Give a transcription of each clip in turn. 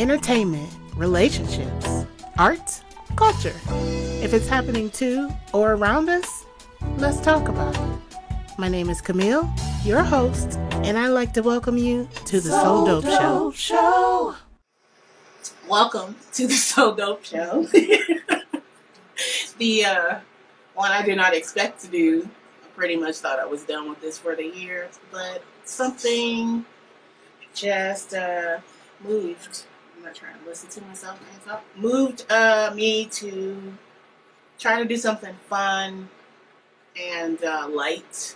entertainment, relationships, art, culture. If it's happening to or around us, let's talk about it. My name is Camille, your host, and I'd like to welcome you to the So, Dope, Show. Show. Welcome to the So Dope Show. the uh, one I did not expect to do. I pretty much thought I was done with this for the year, but something just uh, moved. I'm not trying to listen to myself. myself moved uh, me to try to do something fun and uh, light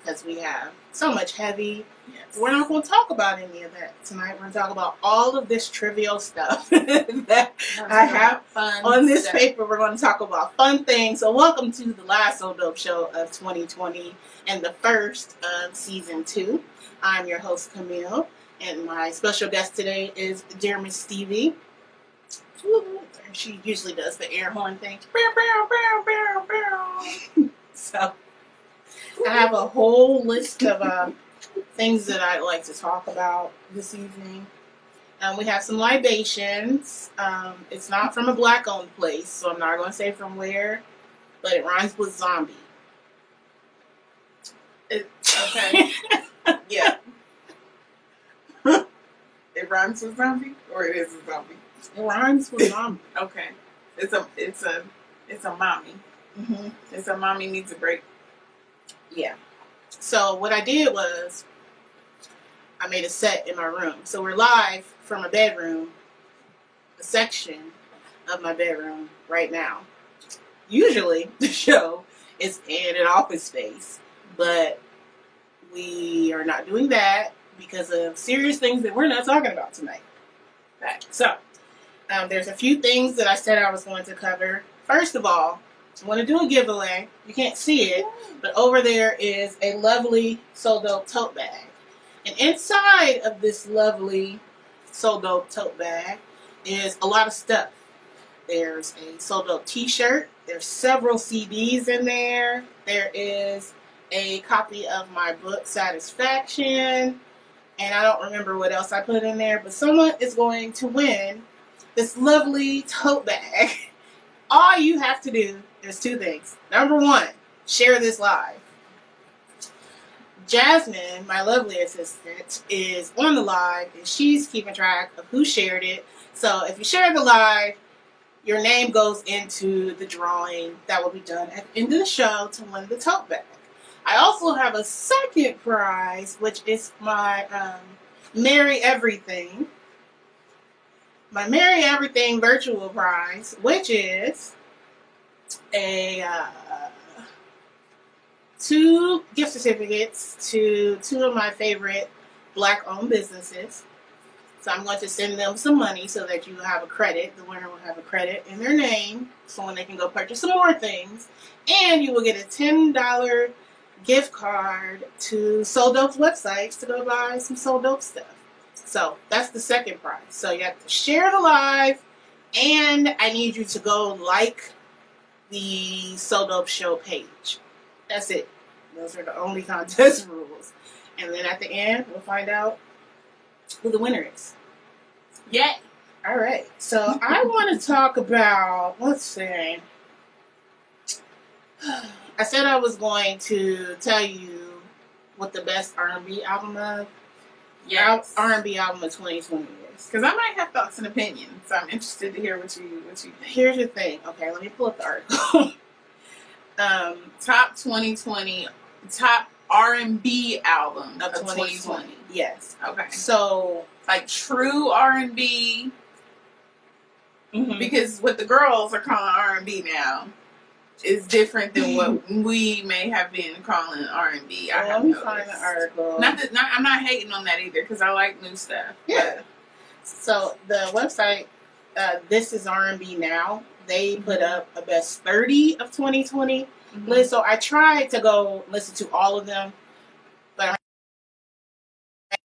because we have so much heavy. Yes. We're not going to talk about any of that tonight. We're going to talk about all of this trivial stuff that I have on this stuff. paper. We're going to talk about fun things. So, welcome to the last So Dope show of 2020 and the first of season two. I'm your host, Camille, and my special guest today is dear Miss Stevi. She usually does the air horn thing. so, I have a whole list of uh, things that I'd like to talk about this evening. Um, we have some libations. Um, it's not from a black owned place, so I'm not going to say from where, but it rhymes with zombie. It, okay. yeah. It rhymes with zombie, or it is a zombie. It rhymes with zombie. okay. It's a it's a it's a mommy. Mm-hmm. It's a mommy needs a break yeah. So what I did was I made a set in my room. So we're live from a bedroom, a section of my bedroom right now. Usually the show is in an office space, but we are not doing that because of serious things that we're not talking about tonight. Right. So um, there's a few things that I said I was going to cover. First of all, I want to do a giveaway. You can't see it, but over there is a lovely So Dope tote bag. And inside of this lovely So Dope tote bag is a lot of stuff. There's a So Dope t-shirt. There's several CDs in there. There is a copy of my book, Satisfaction. And I don't remember what else I put in there, but someone is going to win this lovely tote bag. All you have to do there's two things. Number one, share this live. Jasmine, my lovely assistant, is on the live and she's keeping track of who shared it. So if you share the live, your name goes into the drawing that will be done at the end of the show to win the tote bag. I also have a second prize, which is my um, Everything. My Marry Everything virtual prize, which is a uh, two gift certificates to two of my favorite black-owned businesses. So I'm going to send them some money so that you have a credit. The winner will have a credit in their name, so when they can go purchase some more things, and you will get a ten dollar gift card to So Dope's websites to go buy some So Dope stuff. So that's the second prize. So you have to share the live, and I need you to go like the So Dope Show page. That's it. Those are the only contest rules. And then at the end, we'll find out who the winner is. Yay! All right. So I want to talk about, let's see. I said I was going to tell you what the best R&B album of. Yeah, R&B album of 2020 is because I might have thoughts and opinions. So I'm interested to hear what you what you think. Here's the thing. Okay, let me pull up the article. um, top 2020, top R&B album of, of 2020. 2020. Yes. Okay. So like true R&B. Mm-hmm. Because what the girls are calling R&B now is different than what we may have been calling R and B. I have noticed. Find the article. Not that not, I'm not hating on that either because I like new stuff. Yeah. So the website, uh, this is R&B now. They put up a best 30 of 2020 mm-hmm. list. So I tried to go listen to all of them, but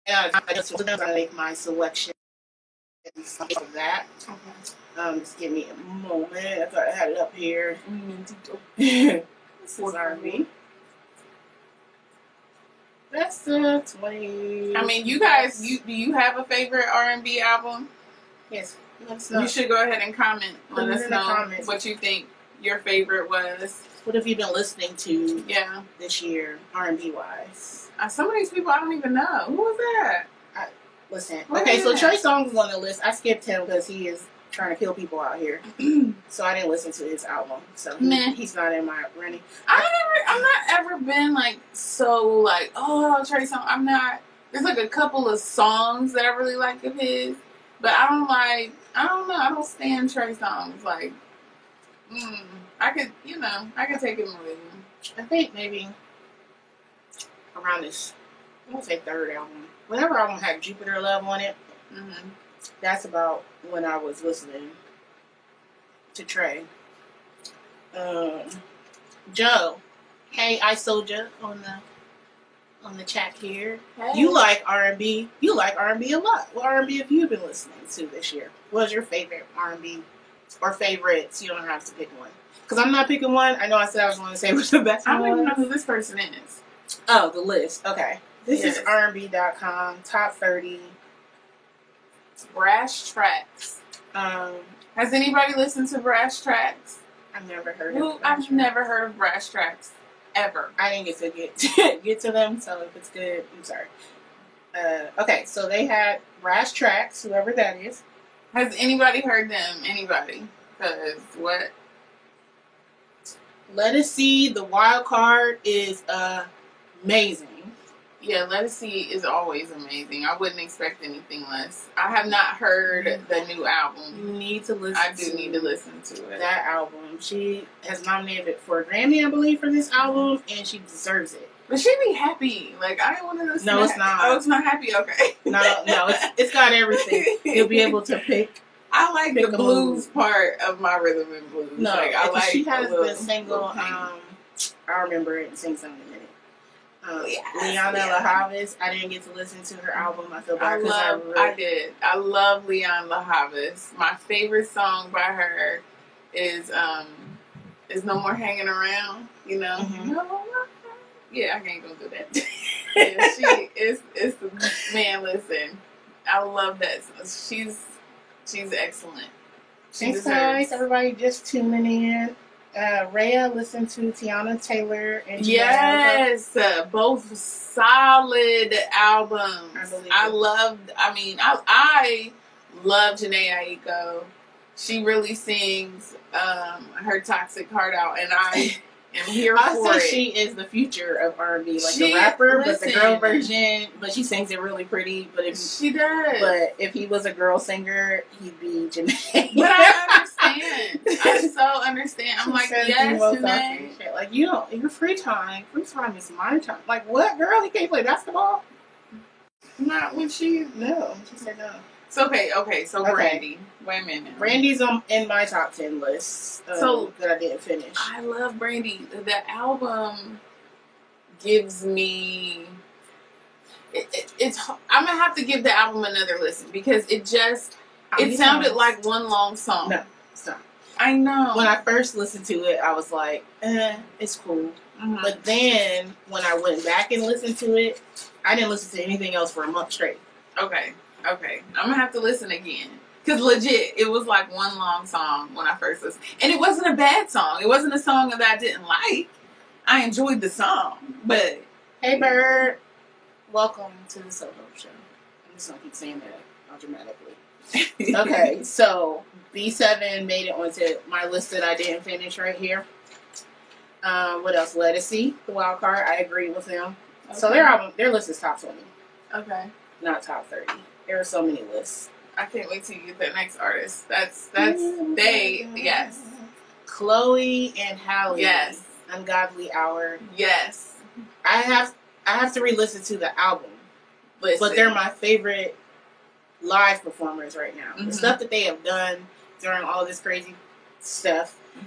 I, I just make my selection of that. Okay. Um, just give me a moment. I thought I had it up here. Mm-hmm. this is. That's uh, twenty. I mean, you guys, you do you have a favorite R and B album? yes. Let us know. You should go ahead and comment. Let us know what you think your favorite was. What have you been listening to Yeah, this year, R and B wise? uh, some of these people I don't even know. Who was that? Listen. What okay, so? Trey Songz is on the list. I skipped him because he is trying to kill people out here. so I didn't listen to his album. So he, he's not in my running. I never, I'm not ever been like so like oh Trey Songz. I'm not. There's like a couple of songs that I really like of his, but I don't like. I don't know. I don't stand Trey Songz. Like, mm, I could, you know, I could take him leave him. I think maybe around this, I won't say third album. Whatever album had Jupiter Love on it, Mm-hmm. That's about when I was listening to Trey. Um, Joe, hey, I Soldier on the on the chat here. You like R and B? You like R and B a lot. What R and B have you been listening to this year? What's your favorite R and B or favorites? You don't have to pick one. Because I'm not picking one. I know I said I was going to say what's the best I don't even know who this person is. Oh, the list. Okay. This is Yes. R&B.com, top 30. Brash Tracks. Um, Has anybody listened to Brash Tracks? I've never heard Who? of I've never heard of Brash Tracks ever. I didn't get to get get to them, so if it's good, I'm sorry. Uh, okay, so they had Brass Tracks, whoever that is. Has anybody heard them? Anybody? Because what? Ledisi. The wild card is uh, amazing. Yeah, Ledisi always amazing. I wouldn't expect anything less. I have not heard the new album. You need to listen. I do need to listen to it. that album. She has nominated for a Grammy, I believe, for this album, and she deserves it. But she be happy. Like I didn't want to listen. No, it's not. Oh, it's not happy. Okay. No, no, it's, it's got everything. You'll be able to pick I like Pick the blues part of my rhythm and blues. No, like, I like she has the single. Um, I remember it sing something in a minute. Um, Yes, Lianne yeah. La Havas. I didn't get to listen to her album. I feel I bad because I, love. really, I did. I love Lianne La Havas. My favorite song by her is um is No More Hanging Around. You know. Mhm. No Yeah, I can't go do that. yeah, she is. It's the man. Listen, I love that. She's she's excellent. She Thanks, deserves- guys. Everybody just tuning in. Uh, Rhea listened to Teyana Taylor and Yes, uh, both solid albums. I loved. I mean, I I love Jhené Aiko. She really sings um, her toxic heart out, and I am here I for it. she is the future of R&B, like She- the rapper, but the girl version. But she sings it really pretty. But if she does. but if he was a girl singer, he'd be Jhené. But I understand. I so understand. I'm like, yes, Jhené. Like you don't your free time. Free time is my time. Like what, girl? He can't play basketball? Not when she. No, she said no. It's okay. Okay. So Okay. Brandy. Wait a minute. Brandy's on in my top ten list. Um, So- that I didn't finish. I love Brandy. The album gives me. It, it, it's. I'm gonna have to give the album another listen because it just. It sounded like one long song. no. Stop. I know. When I first listened to it, I was like, eh, it's cool. Mhm. But then when I went back and listened to it, I didn't listen to anything else for a month straight. okay, okay, I'm gonna have to listen again. Cause legit, it was like one long song when I first listened, and it wasn't a bad song. It wasn't a song that I didn't like. I enjoyed the song, but Hey, Bird. Welcome to the Soho Show. I'm just gonna keep saying that all dramatically. Okay, so B7 made it onto my list that I didn't finish right here. Um, what else? Ledisi the wild card. I agree with them. So their album, their list is top 20, okay. not top 30. There are so many lists. I can't wait to get the next artist. That's that's they. Yes, Chloe and Halle. yes, Ungodly Hour. yes. I have I have to re-listen to the album, Listen, but they're my favorite live performers right now. Mhm. The stuff that they have done during all this crazy stuff Mhm.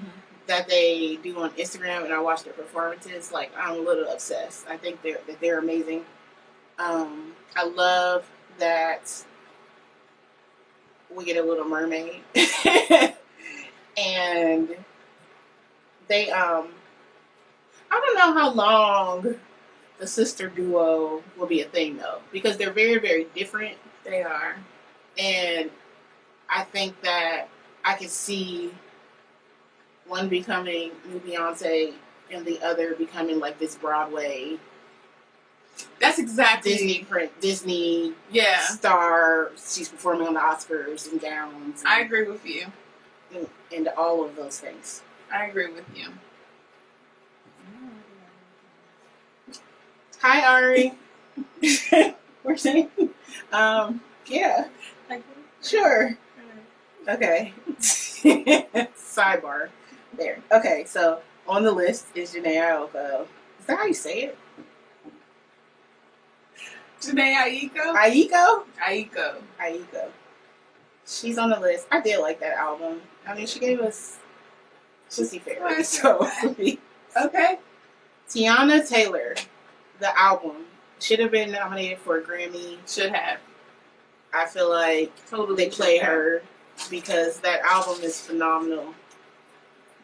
that they do on Instagram, and I watch their performances. Like I'm a little obsessed. I think they're that they're amazing. Um, I love that we get a Little Mermaid, and they um, I don't know how long the sister duo will be a thing though, because they're very, very different. They are. And I think that I could see one becoming new Beyonce and the other becoming like this Broadway That's exactly Disney print Disney Yeah, star. She's performing on the Oscars in gowns. I agree with you. and, and all of those things. I agree with you. Hi Ari. We're saying um yeah. Sure. Okay. Sidebar. There. Okay, so on the list is Jhené Aiko. Is that how you say it? Jhené Aiko. Aiko? Aiko. Aiko. She's on the list. I did like that album. I mean, she gave us Pussy Fairy. So, Okay. Teyana Taylor, the album, should have been nominated for a Grammy. Should have. I feel like Totally they play have. her because that album is phenomenal.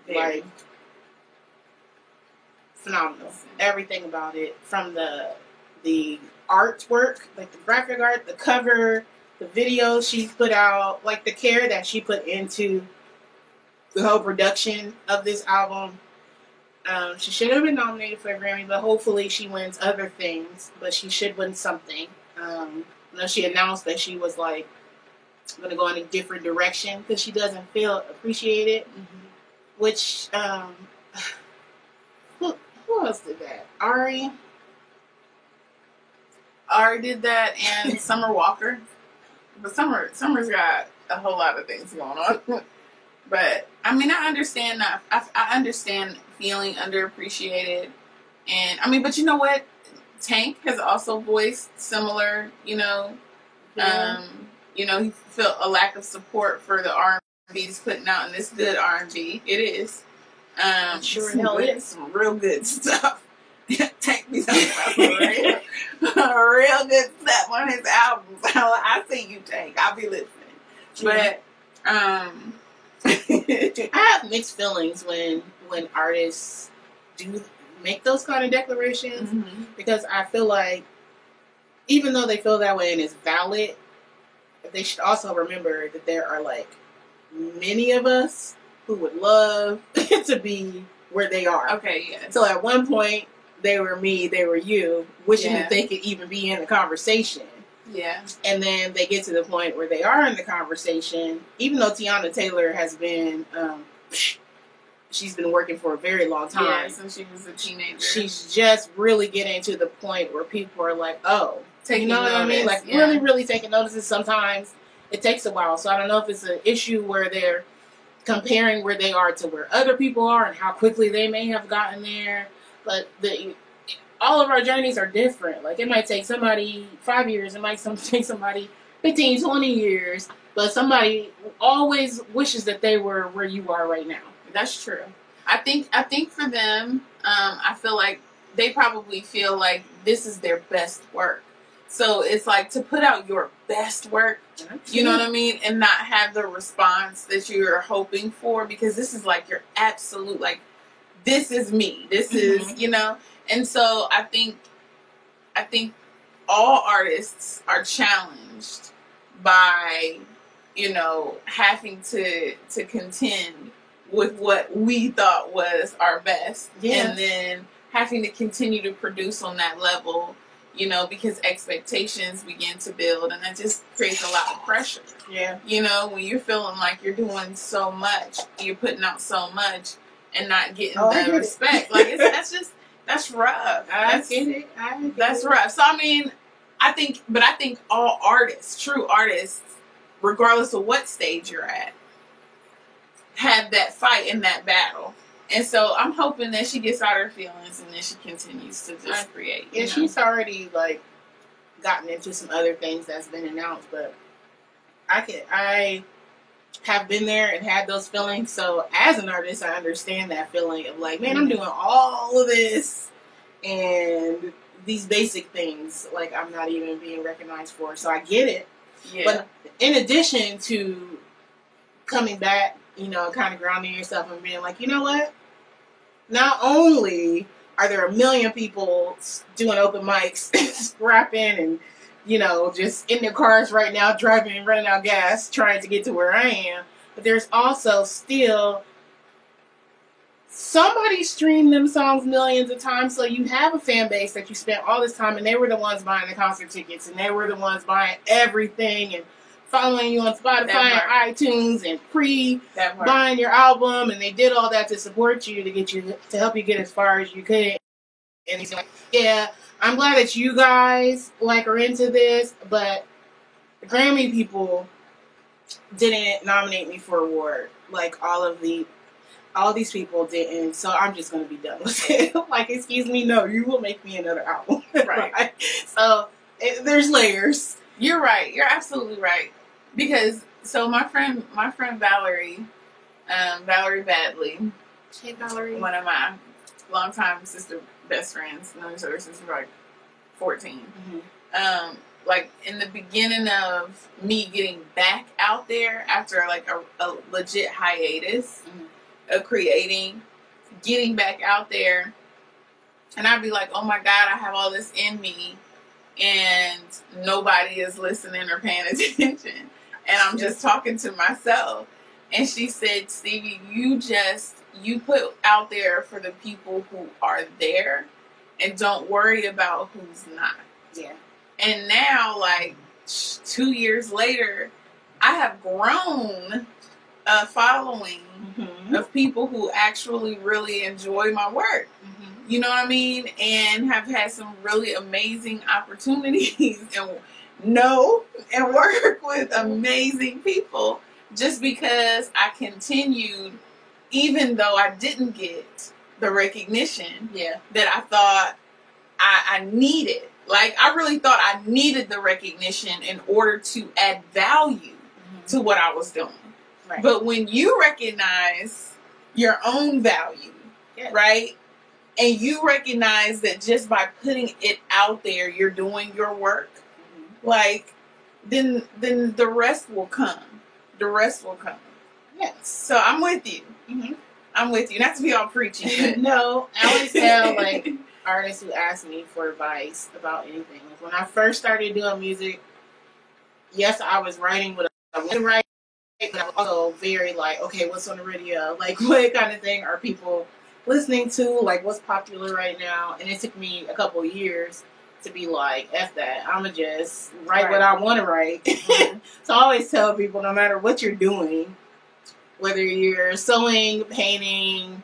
Very. Like, phenomenal. Everything about it, from the the artwork, like the graphic art, the cover, the videos she's put out, like the care that she put into the whole production of this album. Um, she should have been nominated for a Grammy, but hopefully she wins other things. But she should win something. Um, I know she announced that she was like going to go in a different direction because she doesn't feel appreciated. Mhm. Which um, who who else did that? Ari. Ari did that and Summer Walker. But Summer Summer's got a whole lot of things going on. but I mean I understand that I, I understand feeling underappreciated and I mean but you know what? Tank has also voiced similar, you know, um, you know, he felt a lack of support for the R and B he's putting out and this good R and B. It is. Um sure some good- is. some real good stuff. Tank me talking about some real, real good stuff on his albums. I see you, Tank. I'll be listening. But um I have mixed feelings when when artists do make those kind of declarations mhm. because I feel like even though they feel that way and it's valid, they should also remember that there are like many of us who would love to be where they are. okay, yeah. So at one point they were me, they were you, wishing Yeah. that they could even be in the conversation. Yeah. And then they get to the point where they are in the conversation, even though Teyana Taylor has been, um, she's been working for a very long time. Yeah, since she was a teenager. She's just really getting to the point where people are like, oh, taking you know what I mean? Like yeah. really, really taking notices. Sometimes it takes a while. So I don't know if it's an issue where they're comparing where they are to where other people are and how quickly they may have gotten there. But the all of our journeys are different. Like it might take somebody five years, it might some, take somebody 15, 20 years, but somebody always wishes that they were where you are right now. That's true. I think I think for them, um, I feel like they probably feel like this is their best work. So it's like to put out your best work, you know what I mean, and not have the response that you're hoping for because this is like your absolute like this is me. This is, Mhm. you know. And so I think I think all artists are challenged by you know having to to contend with what we thought was our best and then having to continue to produce on that level you know because expectations begin to build and that just creates a lot of pressure Yeah. you know when you're feeling like you're doing so much you're putting out so much and not getting Oh, the it. respect like it's, that's just that's rough I that's, get it. I get that's it. rough so i mean i think but i think all artists true artists regardless of what stage you're at have that fight in that battle and so i'm hoping that she gets out her feelings and then she continues to just create Yeah, know? she's already like gotten into some other things that's been announced, but I can I have been there and had those feelings. So as an artist, I understand that feeling of like, man, I'm Mhm. doing all of this and these basic things like I'm not even being recognized for. So I get it. yeah But in addition to coming back, you know, kind of grounding yourself and being like, you know what? Not only are there a million people doing open mics, rapping, and you know just in their cars right now, driving and running out gas, trying to get to where I am. But there's also still somebody streamed them songs millions of times, so you have a fan base that you spent all this time, and they were the ones buying the concert tickets, and they were the ones buying everything and following you on Spotify and iTunes and pre buying your album, and they did all that to support you to get you to help you get as far as you could. And he's like, "Yeah, I'm glad that you guys like are into this, but the Grammy people didn't nominate me for award like all of the all these people didn't, so I'm just gonna be done with it. like, excuse me, no, you will make me another album, right? right? So it, there's layers. You're right. You're absolutely right. Because so my friend, my friend Valerie, um, Valerie Badley, hey Valerie, one of my longtime sister best friends, known each other since we were like 14. Mm-hmm. Um, like in the beginning of me getting back out there after like a, a legit hiatus mm-hmm. of creating, getting back out there, and I'd be like, oh my god, I have all this in me, and nobody is listening or paying attention, and I'm just talking to myself. And she said, Stevi, you just you put out there for the people who are there and don't worry about who's not. Yeah. And now, like two years later, I have grown a following mm-hmm. of people who actually really enjoy my work. Mm-hmm. You know what I mean? And have had some really amazing opportunities and know and work with amazing people just because I continued, even though I didn't get the recognition yeah. that I thought I, I needed. Like I really thought I needed the recognition in order to add value mm-hmm. to what I was doing. Right. But when you recognize your own value, yes. right? And you recognize that just by putting it out there, you're doing your work. Like then then the rest will come. The rest will come. Yes. So I'm with you. Mm-hmm. I'm with you. Not to be all preachy. no, I always tell like artists who ask me for advice about anything. Like when I first started doing music, yes, I was writing what I wanted to write, but I was also very like, okay, what's on the radio? Like, what kind of thing are people listening to? Like, what's popular right now? And it took me a couple years to be like, F that. I'm going to just write right. what I want to write. Mm-hmm. so I always tell people no matter what you're doing, whether you're sewing, painting,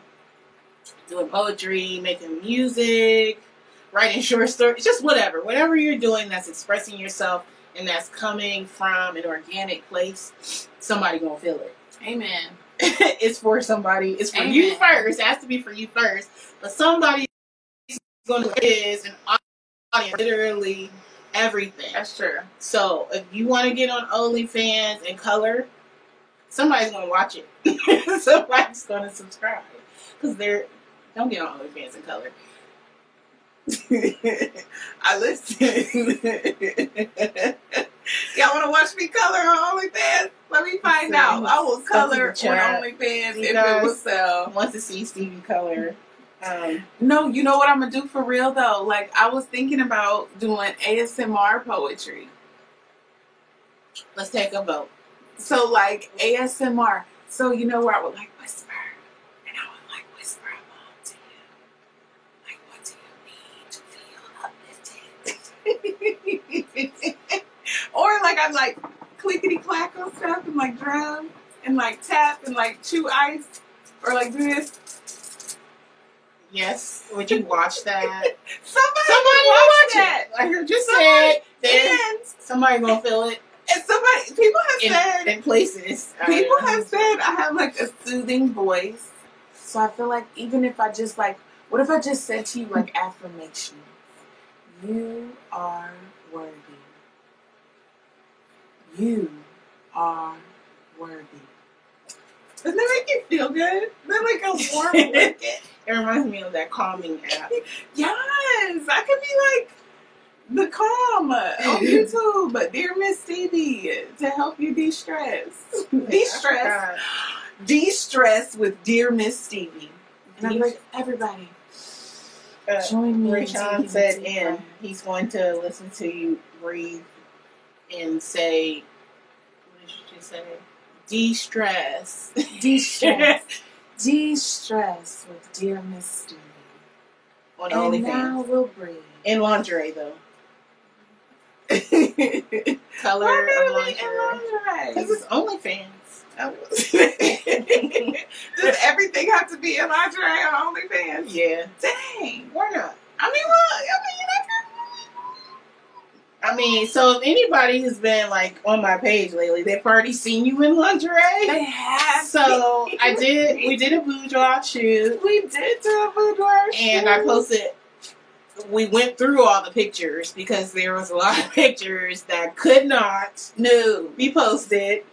doing poetry, making music, writing short stories, just whatever. Whatever you're doing that's expressing yourself and that's coming from an organic place, somebody gonna feel it. Amen. it's for somebody. It's for Amen. you first. It has to be for you first. But somebody gonna is an audience, literally everything. That's true. So if you want to get on OnlyFans and color, somebody's gonna watch it. somebody's gonna subscribe because they're don't get on OnlyFans and color. I listen. Y'all want to watch me color on OnlyFans? Let me find out. I will color on OnlyFans if it will sell. Want to see Stevi color? Um, no, you know what I'm gonna do for real though. Like I was thinking about doing ASMR poetry. Let's take a vote. So like ASMR. So you know where I would like whisper and I would like whisper a along to you. Like, what do you need to feel uplifted? or like I'm like clickety clack on stuff and like drum and like tap and like chew ice or like do this. Yes. Would you watch that? somebody somebody watch that. It. I heard you say it. somebody gonna feel it. And somebody, people have in, said in places. People have said I have like a soothing voice, so I feel like even if I just like, what if I just said to you like affirmation? You are worthy. You are worthy. Doesn't that make you feel good? That like a warm blanket. it reminds me of that calming app. yes, I could be like the calm on YouTube, but dear Miss Stevi to help you de-stress. De-stress. De-stress with dear Miss Stevi. And I'm like, everybody, Uh, Join me. in Rayshawn said a deep in. He's going to listen to you breathe and say, what did you just say? De-stress. De-stress. De-stress with Dear Misty. On And OnlyFans. now we'll breathe. In lingerie, though. Color Why of gotta be in lingerie. Because it's OnlyFans. Does everything have to be in lingerie on OnlyFans? yeah. Dang. Why not? I mean, well, I mean, I mean, so if anybody who's been like on my page lately, they've already seen you in lingerie. they have. So I did. We did a boudoir shoot, We did do a boudoir and I posted. We went through all the pictures because there was a lot of pictures that could not No. be posted.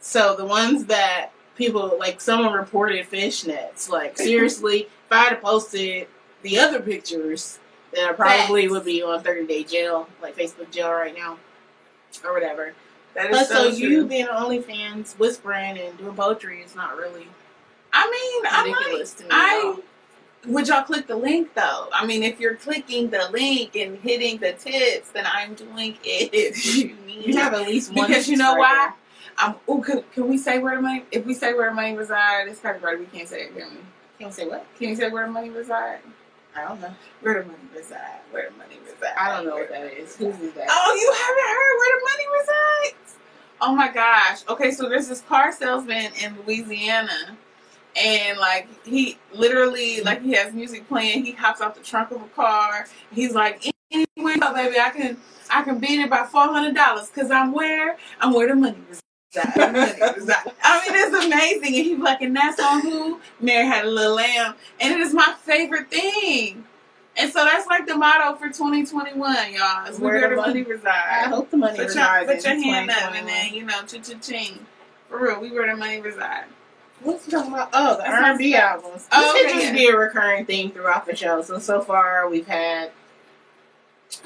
So the ones that people like, someone reported fishnets. Like seriously, if I had posted the other pictures, then I probably Facts. would be on 30 day jail, like Facebook jail right now, or whatever. That But is so, so, you being on OnlyFans, whispering and doing poetry is not really I mean, I might. ridiculous to me. I would y'all click the link though? I mean, if you're clicking the link and hitting the tips, then I'm doing it. you need you have at least one. because you know why? subscriber. I'm. Oh, can, can we say where the money? If we say where the money resides, it's copyrighted. We can't say it, can we? Can we say what? Can you say where the money resides? I don't know. Where the money reside? Where the money reside? I don't know Where what that is. that money is. reside? Whose is that? Oh, you haven't heard where the money resides? Oh my gosh. Okay, so there's this car salesman in Louisiana. And like he literally like he has music playing, he hops off the trunk of a car. He's like, anyway, oh, baby, I can I can beat it by four hundred dollars because I'm where I'm where the money resides. I mean, it's amazing. And he's like, and that's on who? Mary had a little lamb, and it is my favorite thing. And so that's like the motto for 2021, y'all. Is Where where, the the money I resides. hope the money Put your, resides put your hand up and then, you know, cha-cha-ching. For real, we where the money resides. What's he talking about? Oh, the R&B albums. This Oh, should okay, just be a recurring theme throughout the show. So so far we've had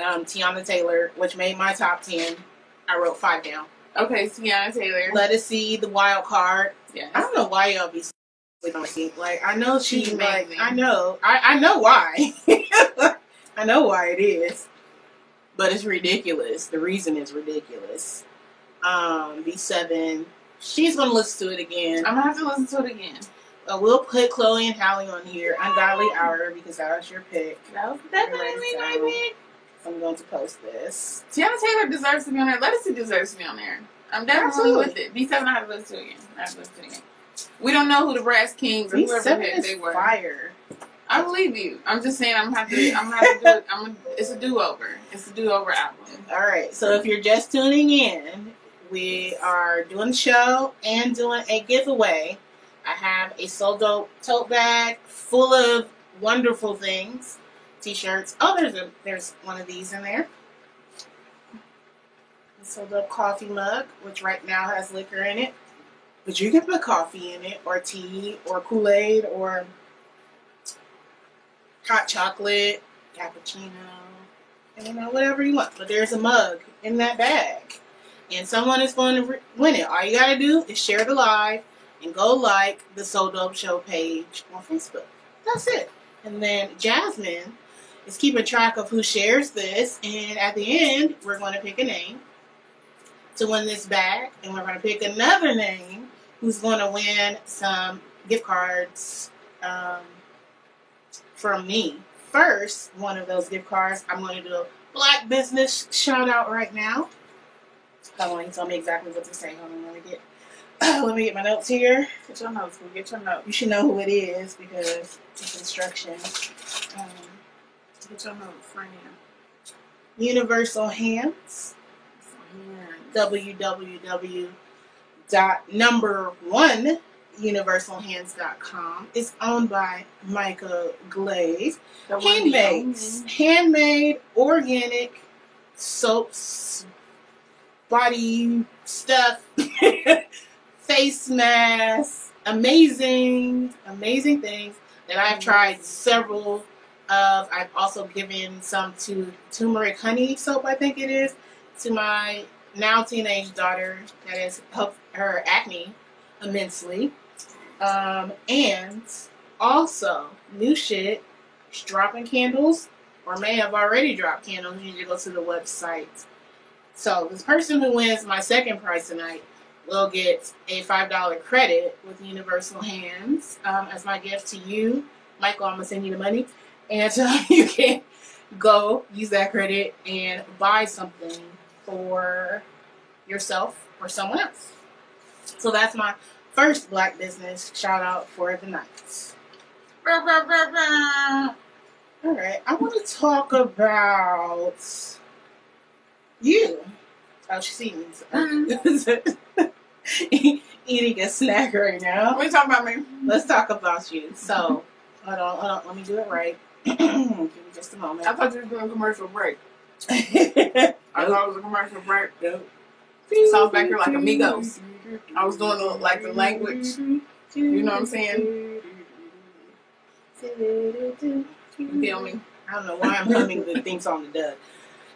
um, Teyana Taylor, which made my top ten. I wrote five down. Okay, Teyana Taylor. Ledisi the wild card. Yeah. I don't know why y'all be sleeping. Like I know she She's like. I know I, I know why. I know why it is. But it's ridiculous. The reason is ridiculous. Um, B seven. She's gonna listen to it again. I'm gonna have to listen to it again. Uh, we'll put Chloe and Halle on here. Ungodly Hour because that was your pick. That was definitely my pick. I'm going to post this. Teyana Taylor deserves to be on there. Ledisi deserves to be on there. I'm definitely with it. B7 I have to listen to it again. I have to listen to it again. We don't know who the Brass Kings or B whoever seven the heck is they were. fire. I believe you. I'm just saying I'm gonna have to I'm gonna have to do it. I'm gonna, it's a do over. It's a do over album. All right. So if you're just tuning in, we are doing the show and doing a giveaway. I have a So Dope tote bag full of wonderful things, t-shirts. Oh, there's a there's one of these in there. A So Dope coffee mug, which right now has liquor in it, but you can put coffee in it, or tea, or Kool Aid, or hot chocolate, cappuccino, you know, whatever you want. But there's a mug in that bag. And someone is going to win it. All you got to do is share the live and go like the So Dope Show page on Facebook. That's it. And then Jasmine is keeping track of who shares this. And at the end, we're going to pick a name to win this bag. And we're going to pick another name who's going to win some gift cards um, from me. First, one of those gift cards, I'm going to do a black business shout out right now. Hold on, tell me exactly what to say. Hold on, let me get let me get my notes here. Get your notes. Get your notes. You should know who it is because it's instructions. Um, Get your notes right now. Universal Hands. www dot number one universalhands.com is owned by Micah Glaze. The one, the Handmaids, only. handmade, organic soaps, body stuff, face masks, amazing, amazing things that I've tried several of. I've also given some to turmeric honey soap, I think it is, to my now teenage daughter that has helped her acne immensely. Um, and also, new shit dropping candles or may have already dropped candles. You need to go to the website. So this person who wins my second prize tonight will get a five dollar credit with Universal Hands um, as my gift to you, Michael. I'm gonna send you the money, and you can go use that credit and buy something for yourself or someone else. So that's my first black business shout out for the night. All right, I want to talk about you. Oh, she seems eating a snack right now. What you talking about me? Let's talk about you. So, hold on, hold on. Let me do it right. Give me just a moment. I thought you were doing a commercial break. I thought it was a commercial break. Nope. So I was back here like amigos. I was doing the, like the language. You know what I'm saying? You feel me? I don't know why I'm humming the theme song to Doug.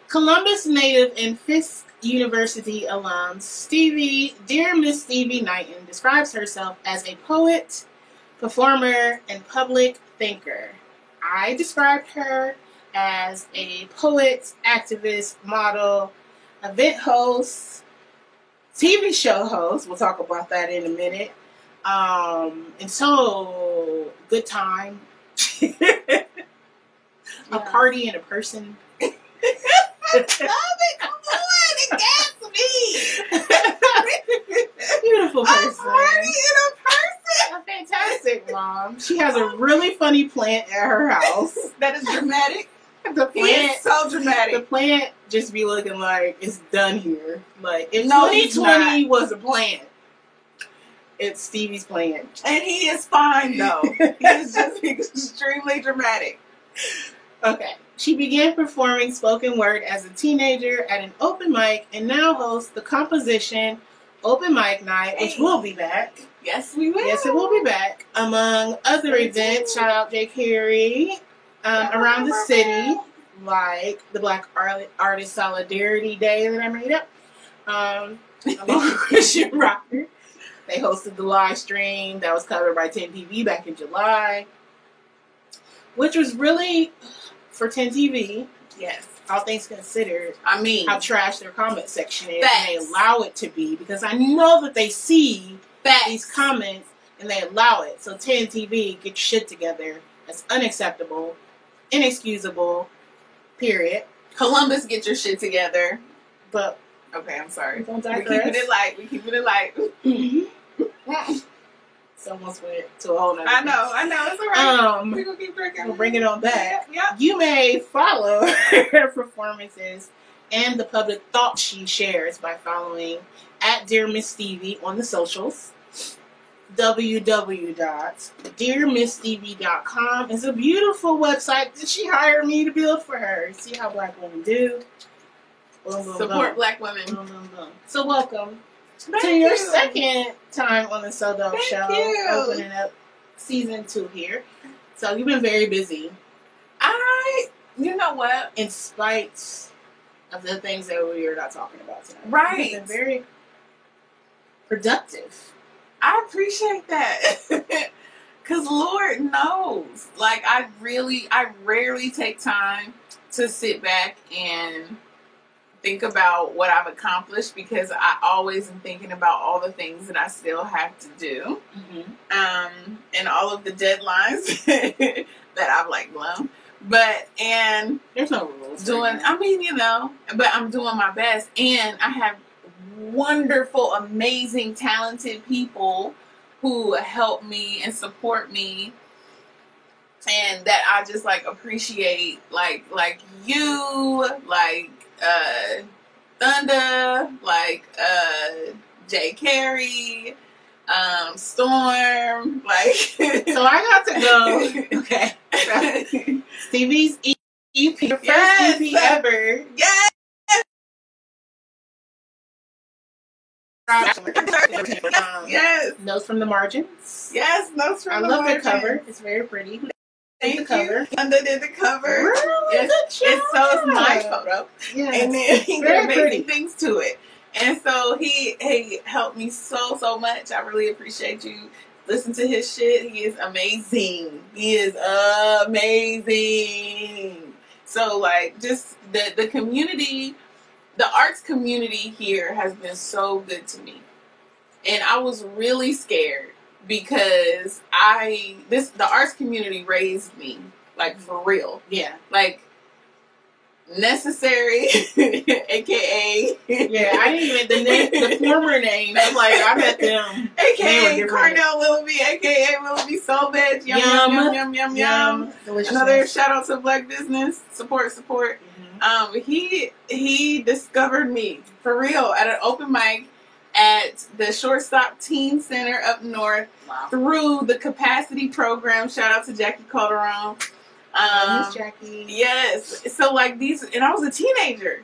Columbus native and Fisk University alum Stevi, dear Miss Stevi Knighton, describes herself as a poet, performer, and public thinker. I described her as a poet, activist, model, event host, TV show host. We'll talk about that in a minute. Um, and so, good time. a party and a person. Stop it! Come on, it gets me. Beautiful A party in a person. A fantastic mom. She has a really funny plant at her house. That is dramatic. The plant, is so dramatic. the plant just be looking like it's done here. Like if No, he's 2020 was a plant, it's Stevi's plant. And he is fine though. he is just extremely dramatic. Okay. She began performing spoken word as a teenager at an open mic and now hosts the composition Open Mic Night, which Hey. will be back. Yes, we will. Yes, it will be back. Among other Stay events, tuned. shout out Jay Carey um, around the city, like the Black Ar- Artist Solidarity Day that I made up. Um, along with Christian Rocker. They hosted the live stream that was covered by 10TV back in July, which was really for 10TV, Yes. all things considered, I mean, how trash their comment section is. And they allow it to be because I know that they see facts. these comments and they allow it. So 10 TV, get your shit together. That's unacceptable, inexcusable, period. Columbus, get your shit together. But Okay, I'm sorry. don't We digress. keeping it light. We keeping it light. Someone's went to a whole nother I know. I know. It's alright. Um, we gonna keep drinking. we'll bring it on back. Yep. You may follow her performances and the public thought she shares by following at Dear Miss Stevie on the socials. www.dearmissstevie.com is a beautiful website that she hired me to build for her. See how black women do. Boom, boom, Support boom. black women. So welcome Thank to your you. second time on the So Dope Thank Show, you. opening up season two here. So you've been very busy, I. You know what? in spite of the things that we are not talking about tonight. Right. You've been very productive. I appreciate that. Cause Lord knows, like I really, I rarely take time to sit back and think about what I've accomplished because I always am thinking about all the things that I still have to do, um, and all of the deadlines that I've like blown. But and There's no rules. doing I mean, you know, but I'm doing my best and I have wonderful, amazing, talented people who help me and support me and that I just like appreciate like like you, like uh Thunder, like uh Jay Carey, um Storm, like So I got to go. Okay. Stevi's EP, the first. EP ever. yes, yes, Notes from the margins. yes, notes from I the margins. I love the cover. It's very pretty. Thank the cover. you. Thunder did the cover. Really? It's, Good it's so it's my photo, Yes. and then he Very did amazing pretty. things to it. And so he he helped me so so much. I really appreciate you. Listen to his shit. He is amazing. He is amazing. So like just the the community, the arts community here has been so good to me. And I was really scared because I this the arts community raised me like for real. Yeah. Like necessary, aka Yeah, I didn't even the name, the former name. I'm like, I met them. Aka. Carnell Willoughby, aka Willoughby Soul Veg. Yum yum yum yum yum yum. Delicious. Another shout out to Black Business support support. Mhm. Um, he he discovered me for real at an open mic at the Shortstop Teen Center up north Wow. through the capacity program. Shout out to Jackie Calderon. Um, Miss Jackie. Yes. So like these, and I was a teenager,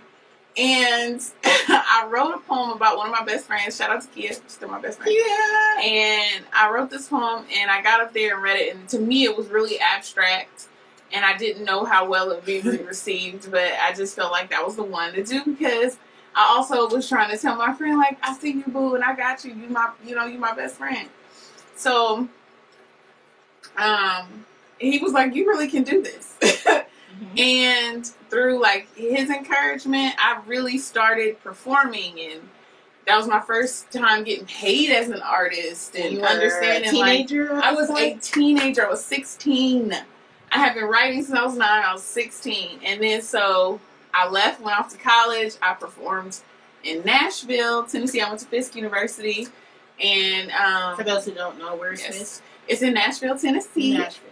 and I wrote a poem about one of my best friends. Shout out to Kia, still my best friend. Yeah. And I wrote this poem, and I got up there and read it, and to me it was really abstract, and I didn't know how well it would be received, but I just felt like that was the one to do because. I also was trying to tell my friend, like, I see you, boo, and I got you. You my, you know, you my best friend. So, um, he was like, "You really can do this." Mhm. and through like his encouragement, I really started performing, and that was my first time getting paid as an artist and You understanding a like I was a teenager. I was 16. I had been writing since I was nine. I was 16. And then so I left, went off to college. I performed in Nashville, Tennessee. I went to Fisk University. And um, For those who don't know, where's Yes. this? it's in Nashville, Tennessee. Nashville.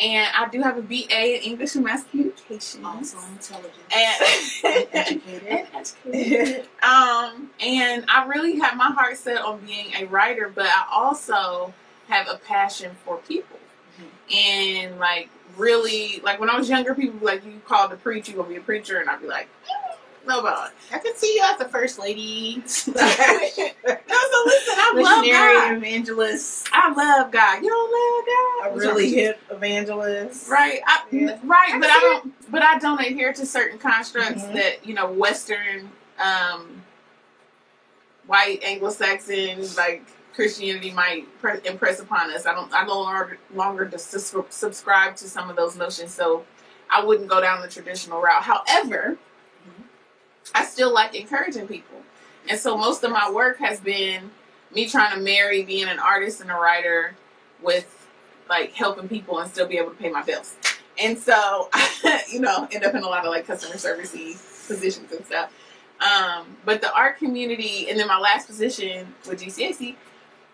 And I do have a BA in English and Mass Communication. Also intelligent. And, educated. and educated. um, and I really have my heart set on being a writer, but I also have a passion for people. And like really, like when I was younger, people like, "You called to preach, you gonna be a preacher," and I'd be like, "Mm, "No, but I could see you as the first lady. no." So listen, I love Missionary God. evangelist. I love God. You don't love God. A really hip evangelist. Right, I, Yeah. right, I but I don't. But I don't adhere to certain constructs Mhm. that you know, Western, um, white Anglo-Saxon like Christianity might pre- impress upon us. I don't. I no longer longer subscribe to some of those notions, so I wouldn't go down the traditional route. However. I still like encouraging people, and so most of my work has been me trying to marry being an artist and a writer with like helping people and still be able to pay my bills. And so, you know, end up in a lot of like customer servicey positions and stuff. Um, but the art community, and then my last position with GCAC,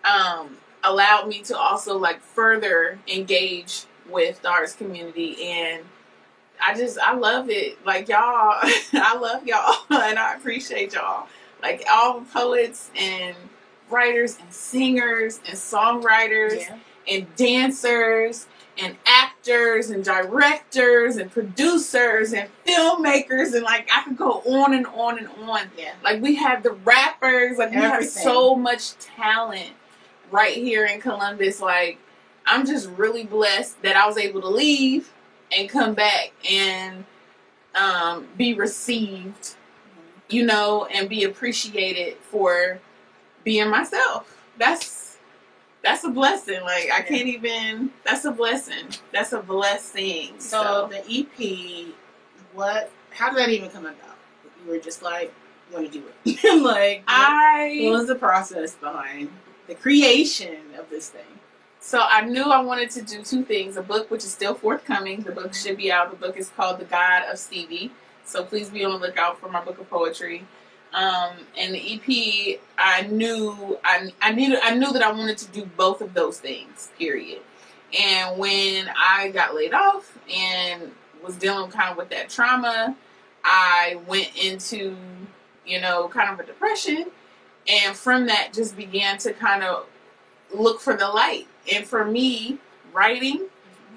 um, allowed me to also like further engage with the arts community and I just I love it. Like y'all, I love y'all and I appreciate y'all. Like all the poets and writers and singers and songwriters Yeah. and dancers and actors and directors and producers and filmmakers and like I could go on and on and on. Yeah. Like we have the rappers, like we have so much talent right here in Columbus. Like I'm just really blessed that I was able to leave and come back and um, be received, you know, and be appreciated for being myself. That's that's a blessing. Like I can't even. That's a blessing. That's a blessing. So the EP, what? How did that even come about? You were just like, want to do it. like, I. what I was the process behind the creation of this thing? So I knew I wanted to do two things: a book, which is still forthcoming. The book should be out. The book is called The God of Stevi. So please be on the lookout for my book of poetry. Um, and the EP, I knew I, I needed I knew that I wanted to do both of those things. Period. And when I got laid off and was dealing kind of with that trauma, I went into you know kind of a depression, and from that just began to kind of look for the light. And for me, writing,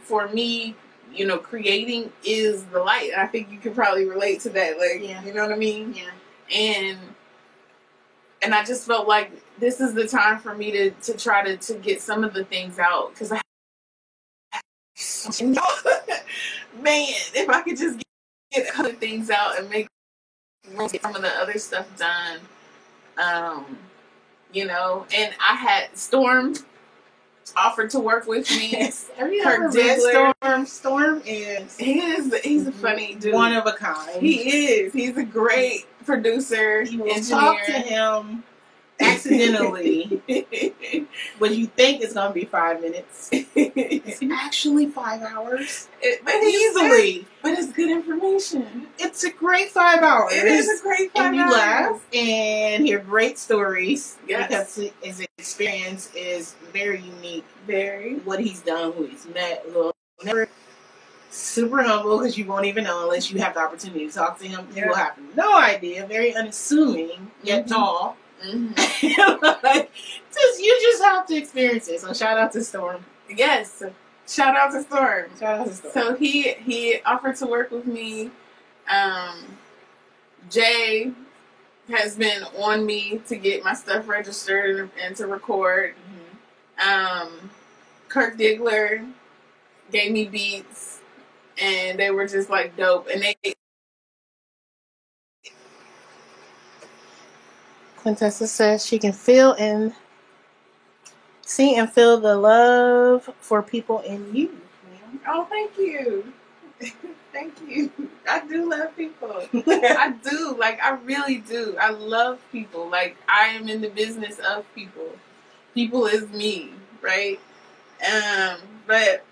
for me, you know, creating is the light. And I think you can probably relate to that. Like, Yeah. you know what I mean? Yeah. And and I just felt like this is the time for me to to try to to get some of the things out because I. Man, if I could just get other things out and make some of the other stuff done, um, you know. And I had Storm offered to work with me. You Kirk. Storm? Storm is He is he's a funny dude. one of a kind. he is. He's a great producer, you will talk to him accidentally, but you think it's gonna be five minutes. It's actually five hours. It- but Easily. But it's good information. It's a great five hours. It is a great five and you hours. laugh and hear great stories Yes. because his experience is very unique. Very. What he's done, who he's met, well, never super humble because you won't even know unless you have the opportunity to talk to him. You Yeah. will have no idea. Very unassuming yet Mhm. tall. Mhm. like, just you just have to experience it. So shout out to Storm. Yes. Shout out to Storm. Shout out to Storm. So he he offered to work with me. Um, Jay has been on me to get my stuff registered and, and to record. Mhm. Um, Kirk Diggler gave me beats, and they were just like dope. And they Quintessa says she can feel and see and feel the love for people in you. oh, thank you, thank you. I do love people. I do. Like I really do. I love people. Like I am in the business of people. People is me, right? Um, but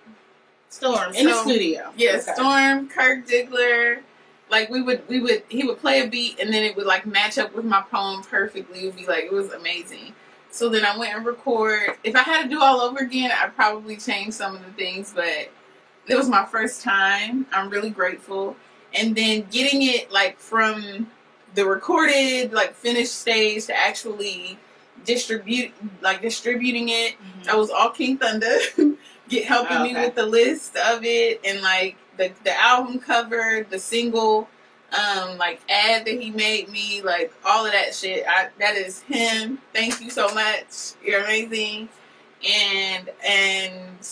Storm in the So, studio. yeah, Okay. Storm, Kirk Diggler, like we would we would he would play a beat and then it would like match up with my poem perfectly. It would be like it was amazing. So then I went and record. If I had to do all over again, I'd probably change some of the things, but it was my first time. I'm really grateful. And then getting it like from the recorded, like finished stage to actually distribute, like distributing it. Mhm. That was all King Thunder. Get helping me Okay. with the list of it and like the the album cover, the single, um, like ad that he made me, like all of that shit. I that is him. Thank you so much. You're amazing. And and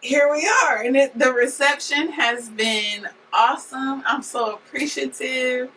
here we are. And it, the reception has been awesome. I'm so appreciative.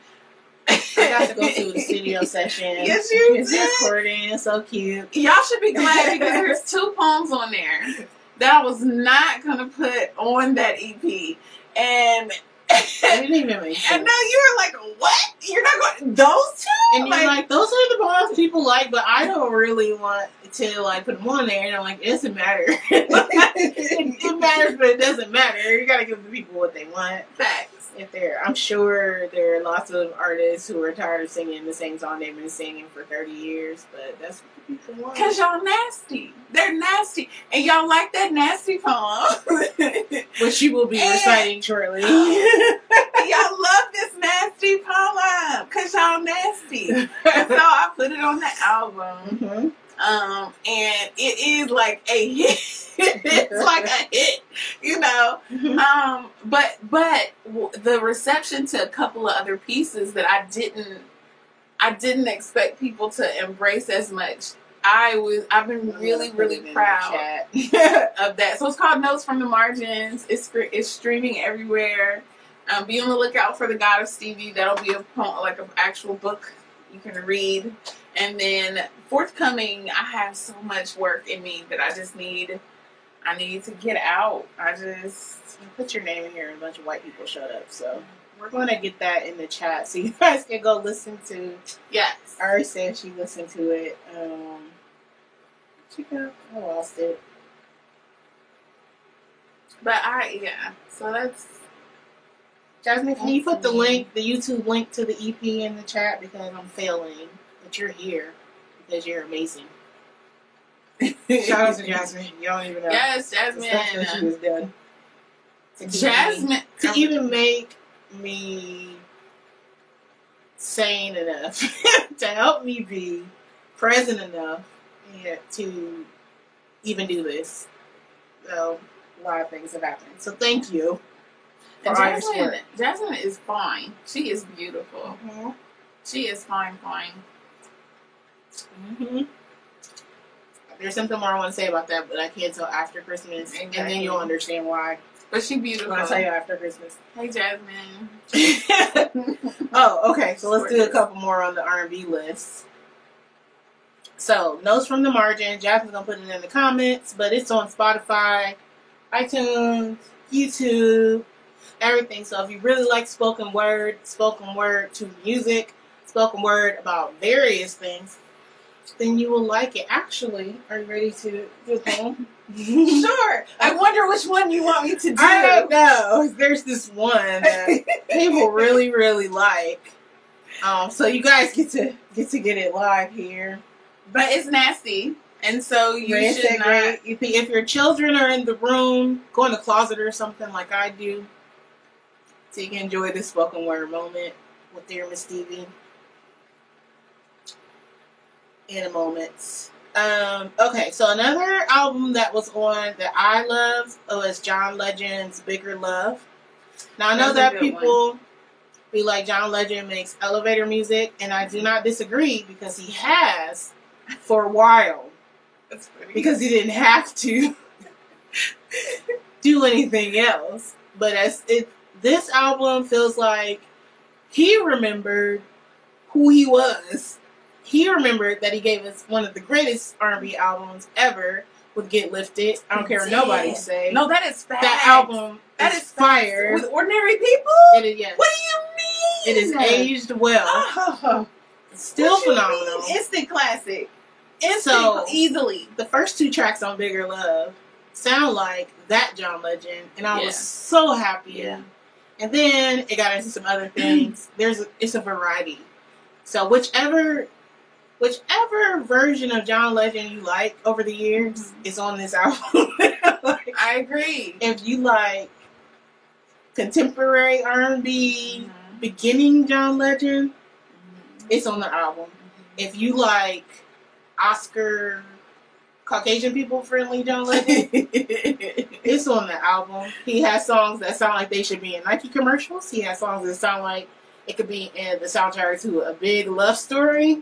I got to go to the studio session. Yes, you It's did. recording. It's so cute. Y'all should be glad because there's two poems on there that I was not gonna put on that EP, and It didn't even sense. and now you were like, "What? You're not going those two? And you're like, those are the poems people like, but I don't really want to like put them on there. And I'm like, it doesn't matter. it, it matters, but it doesn't matter. You gotta give the people what they want. facts. If they're, I'm sure there are lots of artists who are tired of singing the same song they've been singing for 30 years, but that's what the people want. Cause y'all nasty. They're nasty, and y'all like that nasty poem. Which you will be And- reciting shortly. y'all love this nasty poem, cause y'all nasty. So I put it on the album. Mhm. Um, and it is like a hit. it's like a hit, you know. Um, but but w- the reception to a couple of other pieces that I didn't, I didn't expect people to embrace as much. I was, I've been really really proud of that. So it's called Notes from the Margins. It's it's streaming everywhere. Um, be on the lookout for the God of Stevi. That'll be a like an actual book you can read. And then forthcoming, I have so much work in me that I just need. I need to get out. I just You put your name in here and a bunch of white people showed up. So we're going to get that in the chat so you guys can go listen to. yes. Ari said she listened to it. Um, she got, I lost it. But I yeah. So that's Jasmine, can you put the link, the YouTube link to the EP in the chat because I'm failing, but you're here because you're amazing. Shout out to Jasmine. You don't even know. yes, The stuff that she Jasmine. was done. To keep me- Jasmine. to even make me sane enough to help me be present enough yeah, to even do this. So a lot of things have happened. So thank you for And Jasmine. Jasmine is fine. She is beautiful. Mhm. She is fine, fine. Mhm. There's something more I want to say about that, but I can't till after Christmas, and then you'll understand why. But she beautiful. When I tell you after Christmas. Hey, Jasmine. oh, okay. So let's do a couple more on the R and B list. So, notes from the margin. Jack is gonna put it in the comments, but it's on Spotify, iTunes, YouTube, everything. So, if you really like spoken word, spoken word to music, spoken word about various things, then you will like it. Actually, are you ready to do thing? sure. I wonder which one you want me to do. I don't know. There's this one that people really, really like. Um, so you guys get to get to get it live here. But it's nasty. And so you should not. if your children are in the room, go in the closet or something like I do, so you can enjoy this spoken word moment with dear Miss Stevi in a moment. Um, okay, so another album that was on that I love was John Legend's Bigger Love. Now I know That's that people be like John Legend makes elevator music, and I do not disagree because he has for a while That's pretty. because he didn't have to do anything else. But as it, this album feels like he remembered who he was. He remembered that he gave us one of the greatest R&B albums ever with "Get Lifted." I don't care what nobody did. say. no, that is fast. that album That is is fire. With ordinary people? It is yes. What do you is mean? aged well. Oh, still phenomenal. Instant classic. Instant So- easily. the first two tracks on Bigger Love sound like that John Legend, and I Yeah. was so happy. Yeah. And then it got into some other things. There's a, it's a variety. So whichever whichever version of John Legend you like over the years Mhm. is on this album. Like, I agree. if you like contemporary R&B, Mhm. beginning John Legend, Mhm. it's on the album. If you like Oscar Caucasian people friendly John Legend, it's on the album. He has songs that sound like they should be in Nike commercials. He has songs that sound like it could be in the soundtrack to a big love story.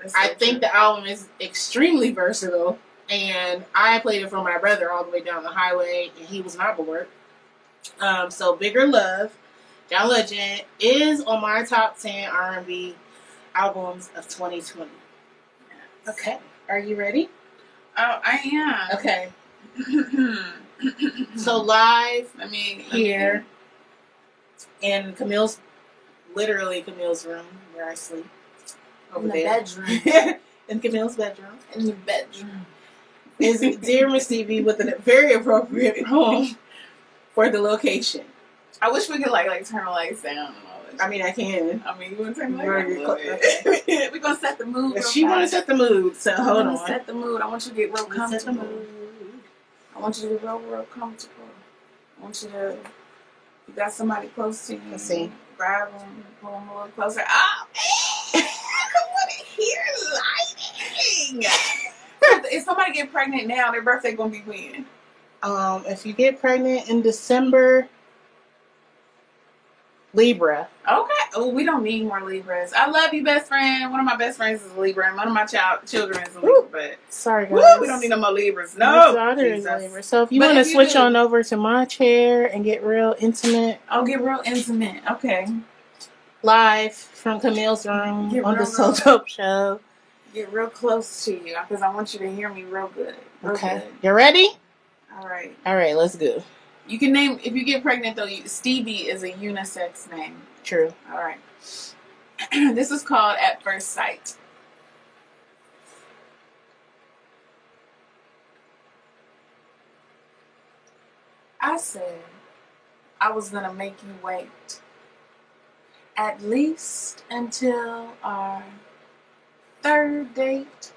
That's so I think true. the album is extremely versatile, and I played it for my brother all the way down the highway, and he was not bored. Um, so, Bigger Love, John Legend is on my top ten R&B albums of 2020. Okay, are you ready? Oh, I am. Okay, so so live I mean let here in Camille's, literally Camille's room where I sleep. Over In the there. bedroom. in Camille's bedroom. In the bedroom. is Dear Miss Stevi with a very appropriate poem oh. for the location. I wish we could like like turn the lights down and all that. I mean, I can. I mean, you want to turn the lights down? We're gonna set the mood. But she want to set the mood, so I hold on. Set the mood. I want you to get real Set the comfortable. mood. I want you to get real, real comfortable. I want you to. You got somebody close to you. Let's see. Grab them, pull them a little closer. Oh, man! I want to hear lighting. if somebody get pregnant now, their birthday gonna be when? Um, if you get pregnant in December, Libra. Okay. Oh, we don't need more Libras. I love you, best friend. One of my best friends is a Libra, and one of my child children is a Libra. Woo. But Sorry, guys. woo, we don't need no more Libras. No. My No. daughter is Jesus. Libra. So if you want to switch do- on over to my chair and get real intimate, I'll get real intimate. Okay. Live from Camille's room Get on the real, So real- Dope Show. Get real close to you because I want you to hear me real good. Real Okay, good. you ready? All right. All right, let's go. You can name if you get pregnant though. You, Stevi is a unisex name. True. All right. this is called At First Sight. I said I was gonna make you wait. At least until our third date.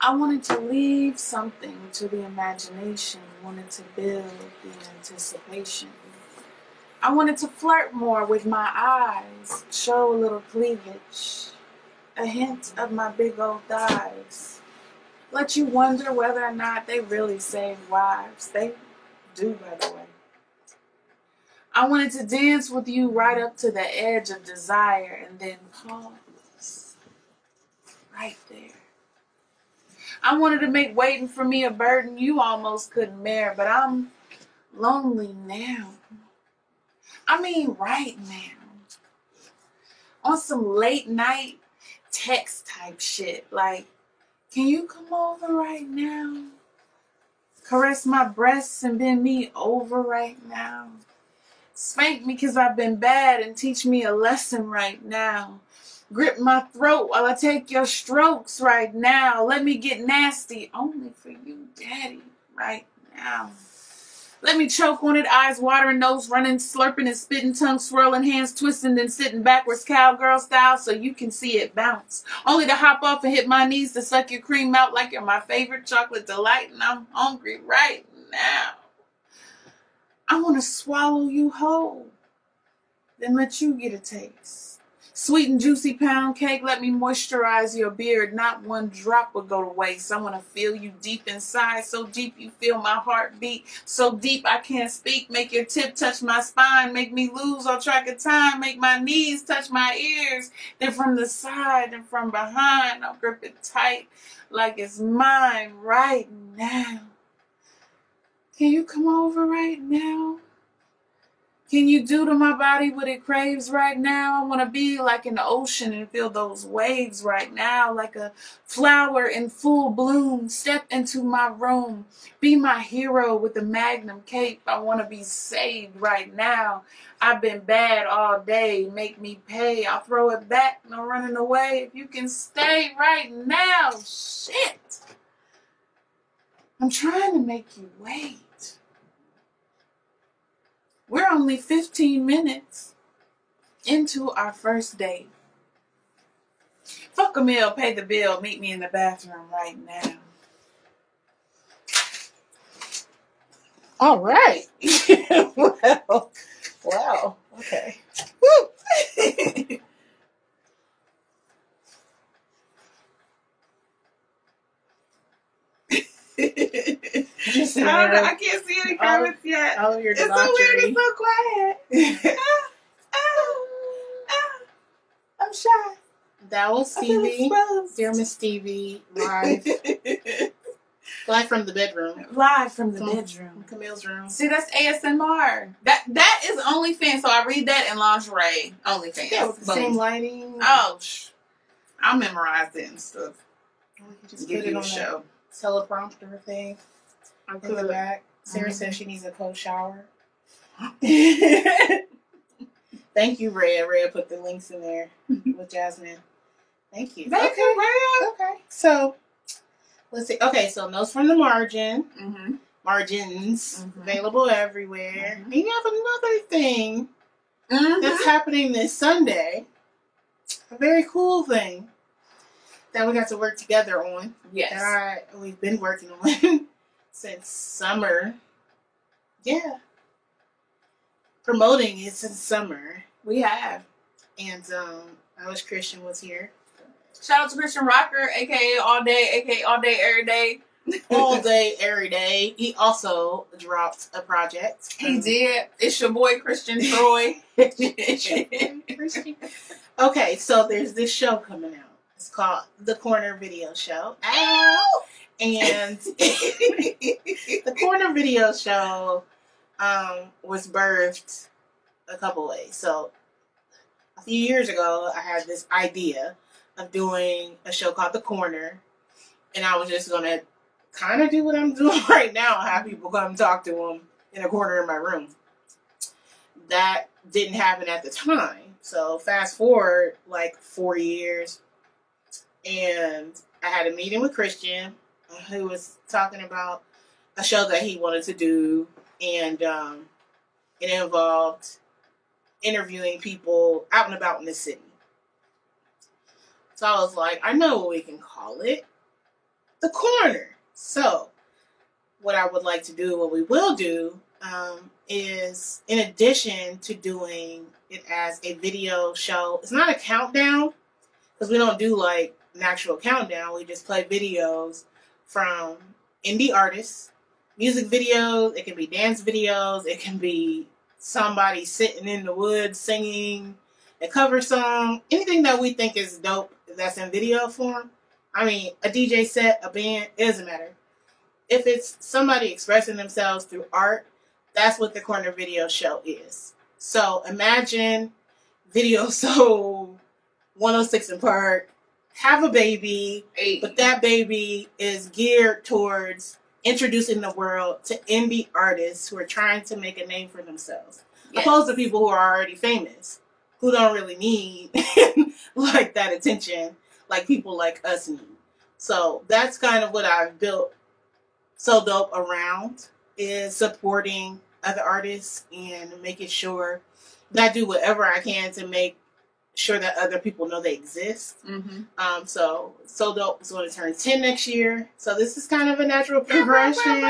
I wanted to leave something to the imagination, wanted to build the anticipation. I wanted to flirt more with my eyes, show a little cleavage, a hint of my big old thighs. Let you wonder whether or not they really save wives. They do, by the way. I wanted to dance with you right up to the edge of desire and then pause right there. I wanted to make waiting for me a burden you almost couldn't bear, but I'm lonely now. I mean, right now. On some late night text type shit. Like, can you come over right now? Caress my breasts and bend me over right now. Spank me because I've been bad and teach me a lesson right now. Grip my throat while I take your strokes right now. Let me get nasty only for you, daddy, right now. Let me choke on it, eyes watering, nose running, slurping and spitting, tongue swirling, hands twisting, then sitting backwards cowgirl style so you can see it bounce. Only to hop off and hit my knees to suck your cream out like you're my favorite chocolate delight, and I'm hungry right now. I want to swallow you whole, then let you get a taste. Sweet and juicy pound cake, let me moisturize your beard. Not one drop will go to waste. I want to feel you deep inside, so deep you feel my heartbeat. So deep I can't speak. Make your tip touch my spine. Make me lose all track of time. Make my knees touch my ears. Then from the side and from behind, I'll grip it tight like it's mine right now. Can you come over right now? Can you do to my body what it craves right now? I want to be like an ocean and feel those waves right now, like a flower in full bloom. Step into my room. Be my hero with the magnum cape. I want to be saved right now. I've been bad all day. Make me pay. I'll throw it back. No running away. If you can stay right now. Shit. I'm trying to make you wait. We're only 15 minutes into our first date. Fuck a meal, pay the bill, meet me in the bathroom right now. All right. well, wow. Okay. Just I, don't know, I can't see any comments all, yet. All of your it's so weird. It's so quiet. ah, ah, ah. I'm shy. That was Stevi. Dear Miss Stevi, live. live from the bedroom. Live from the bedroom. Camille's room. See, that's ASMR. That that is OnlyFans. So I read that in lingerie. OnlyFans. Yeah, with the same lighting. Oh, I'll memorize it and stuff. Oh, you just Give put it on a show. teleprompter thing. I'm in the back. Sarah says she needs a cold shower. Thank you, Red. Red put the links in there with Jasmine. Thank you. Thank okay. you, Red. Okay. So let's see. Okay, so notes from the margin. Mm-hmm. Margins mm-hmm. available everywhere. Mm-hmm. And you have another thing mm-hmm. that's happening this Sunday. A very cool thing that we got to work together on. Yes. That I, we've been working on since summer. Yeah. Promoting it since summer. We have. And um I wish Christian was here. Shout out to Christian Rocker, aka All Day, aka All Day Every Day. all day, every day. He also dropped a project. He did. It's your boy Christian Troy. Christian. Okay, so there's this show coming out. It's called The Corner Video Show. Ow! And the corner video show um, was birthed a couple ways. So a few years ago, I had this idea of doing a show called The Corner, and I was just gonna kind of do what I'm doing right now, have people come talk to them in a corner in my room. That didn't happen at the time. So fast forward like four years, and I had a meeting with Christian who was talking about a show that he wanted to do, and um, it involved interviewing people out and about in the city. So I was like, I know what we can call it the corner. So, what I would like to do, what we will do, um, is in addition to doing it as a video show, it's not a countdown because we don't do like an actual countdown. We just play videos from indie artists, music videos, it can be dance videos, it can be somebody sitting in the woods singing a cover song, anything that we think is dope that's in video form. I mean, a DJ set, a band, it doesn't matter. If it's somebody expressing themselves through art, that's what the corner video show is. So imagine Video Soul 106 & Park have a baby, but that baby is geared towards introducing the world to indie artists who are trying to make a name for themselves, Yes. opposed to people who are already famous, who don't really need like that attention, like people like us need. So that's kind of what I've built so dope around is supporting other artists and making sure that I do whatever I can to make sure that other people know they exist. Mm-hmm. Um, so so dope is going to turn ten next year. So this is kind of a natural progression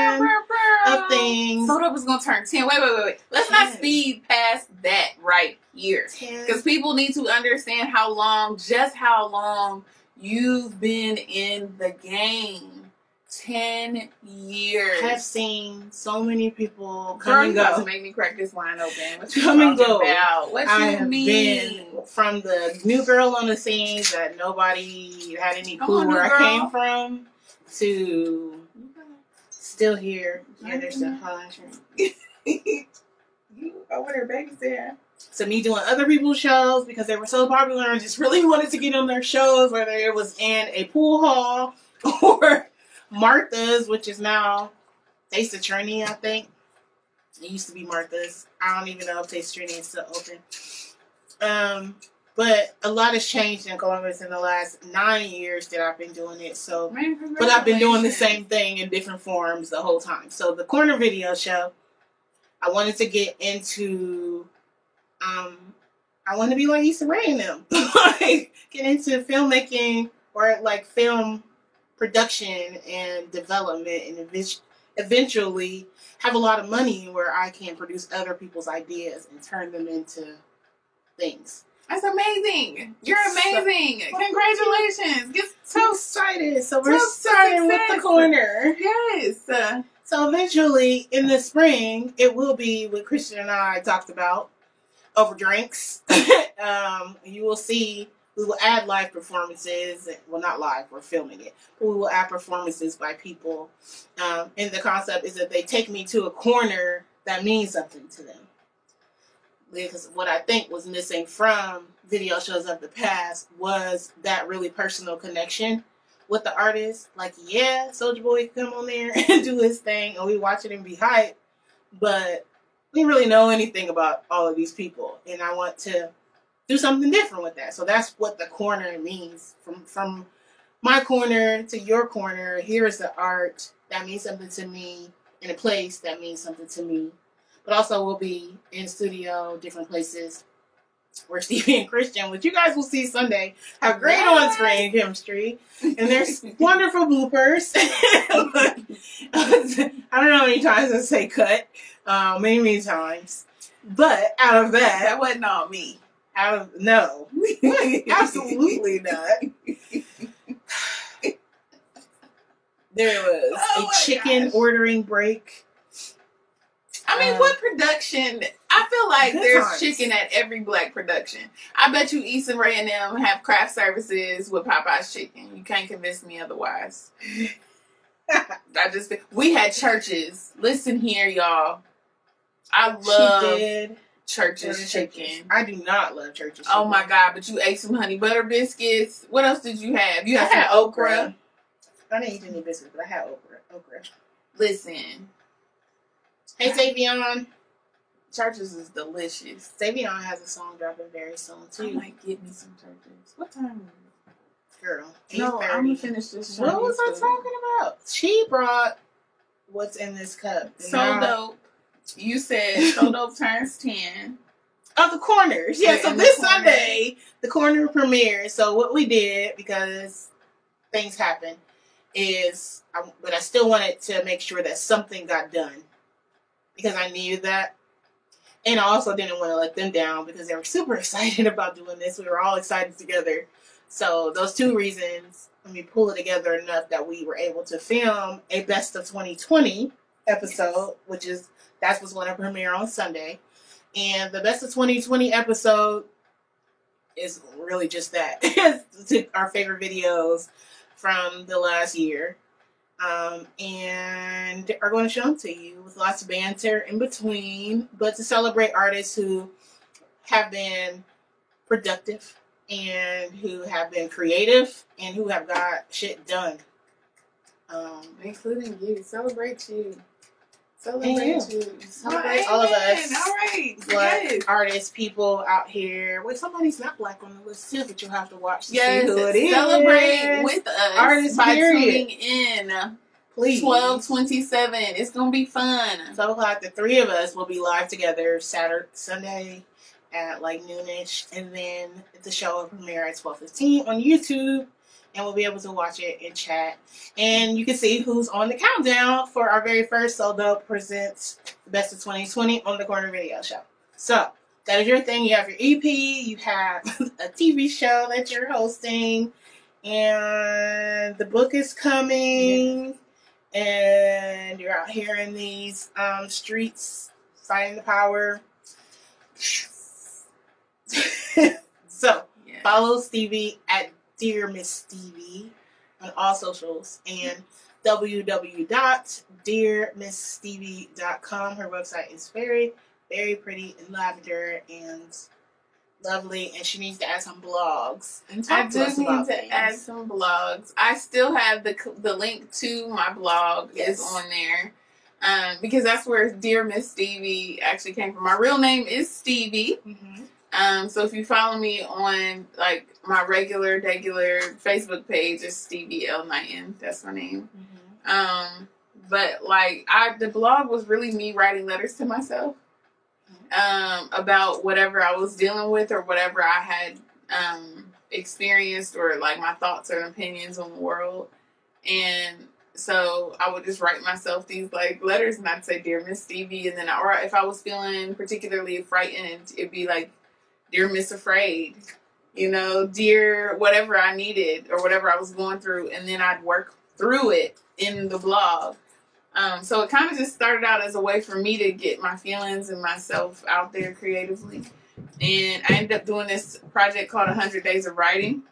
of things. So dope is gonna turn ten. Wait, wait, wait, wait. Let's not speed past that right here. Because people need to understand how long, just how long you've been in the game. Ten years. I've seen so many people come and go. make me crack this wine open. What you Come and go. about? What I you have mean? been from the new girl on the scene that nobody had any clue on, where I came from to still here. Yeah, there's the highlight. you over there to me doing other people's shows because they were so popular and I just really wanted to get on their shows, whether it was in a pool hall or Martha's, which is now Taste Trinity, I think. It used to be Martha's. I don't even know if Taste Trinity is still open. Um, but a lot has changed in Columbus in the last nine years that I've been doing it. So but I've been doing the same thing in different forms the whole time. So the corner video show, I wanted to get into, um, I want to be like Issa Rae and them, like get into filmmaking or like film production and development, and eventually have a lot of money where I can produce other people's ideas and turn them into things. That's amazing. You're So- amazing. Congratulations. Get So excited! So we're So starting with the corner. yes. Uh, So eventually, in the spring, it will be what Christian and I talked about over drinks. um, you will see we will add live performances. Well, not live, we're filming it. But we will add performances by people. Um, and the concept is that they take me to a corner that means something to them. Because what I think was missing from video shows of the past was that really personal connection with the artist. Like, yeah, Soldier Boy come on there and do his thing, and we watch it and be hyped, but we really know anything about all of these people, and I want to do something different with that. So that's what the corner means from from my corner to your corner. Here's the art that means something to me in a place that means something to me, but also we'll be in studio, different places. Where Stevi and Christian, which you guys will see Sunday, have great on screen chemistry and there's wonderful bloopers. I don't know how many times I say cut, um, many many times, but out of that that, wasn't all me. Out of no, absolutely not. There was Oh a chicken gosh. ordering break. I mean, Uh, what production? I feel like there's times. chicken at every black production. I bet you Issa Rae and them have craft services with Popeye's chicken. You can't convince me otherwise. I just we had Church's. Listen here, y'all. I love she did Church's Church's chicken. I do not love Church's. Oh my god! But you ate some honey butter biscuits. What else did you have? You had, had some okra. okra. I didn't eat any biscuits, but I had okra. Okra. Listen, Hey, Savion. Church's is delicious. Savion has a song dropping very soon too. I might get me some Church's. What time is Girl. No, I'm 8:30. gonna finish this. What was I talking about? She brought what's in this cup. So dope. You said so turns ten. Oh, the corners. Yeah, Yeah, so the this. Sunday, the corner premiere. So what we did, because things happen, is, I, but I still wanted to make sure that something got done. Because I needed that. And I also didn't want to let them down because they were super excited about doing this. We were all excited together. So those two reasons, let me pull it together enough that we were able to film a best of 2020 episode, which is that's what's going to premiere on Sunday. And the best of 2020 episode is really just that. our favorite videos from the last year. Um, and are going to show them to you with lots of banter in between, but to celebrate artists who have been productive and who have been creative and who have got shit done. Um, Including you. Celebrate you. And Celebrate you. you. Celebrate all of us. All right. black Yes. artists, people out here. Wait, somebody's not black on the list too, but you'll have to watch to Yes. see who it is. Celebrate with us Artist by period. tuning in. please. Twelve twenty seven. It's gonna be fun. Twelve o'clock. The three of us will be live together Saturday, Sunday at like noonish, and then the show will premiere at twelve fifteen on YouTube, and we'll be able to watch it and chat, and you can see who's on the countdown for our very first So Dope presents the best of twenty twenty on the Corner Video Show. So that is your thing. You have your EP, you have a TV show that you're hosting, and the book is coming, and you're out here in these um, streets fighting the power. so Yeah. follow Stevi at Dear Miss Stevi on all socials and www.dearmissstevie.com. Her website is very, very pretty and lavender and lovely, and she needs to add some blogs and talk I to do us need about to things. add some blogs. I still have the the link to my blog Yes. is on there. Um, because that's where Dear Miss Stevi actually came from. My real name is Stevi. Mhm. Um, so if you follow me on like my regular, regular Facebook page, it's Stevi L Knighton. That's my name. Mhm. Um, but like I, the blog was really me writing letters to myself um, about whatever I was dealing with or whatever I had um, experienced or like my thoughts and opinions on the world. And so I would just write myself these like letters and I'd say, Dear Miss Stevi. And then, or if I was feeling particularly frightened, it'd be like, Dear Miss Afraid, you know, dear whatever I needed or whatever I was going through. And then I'd work through it in the blog. Um, so it kind of just started out as a way for me to get my feelings and myself out there creatively. And I ended up doing this project called 100 Days of Writing.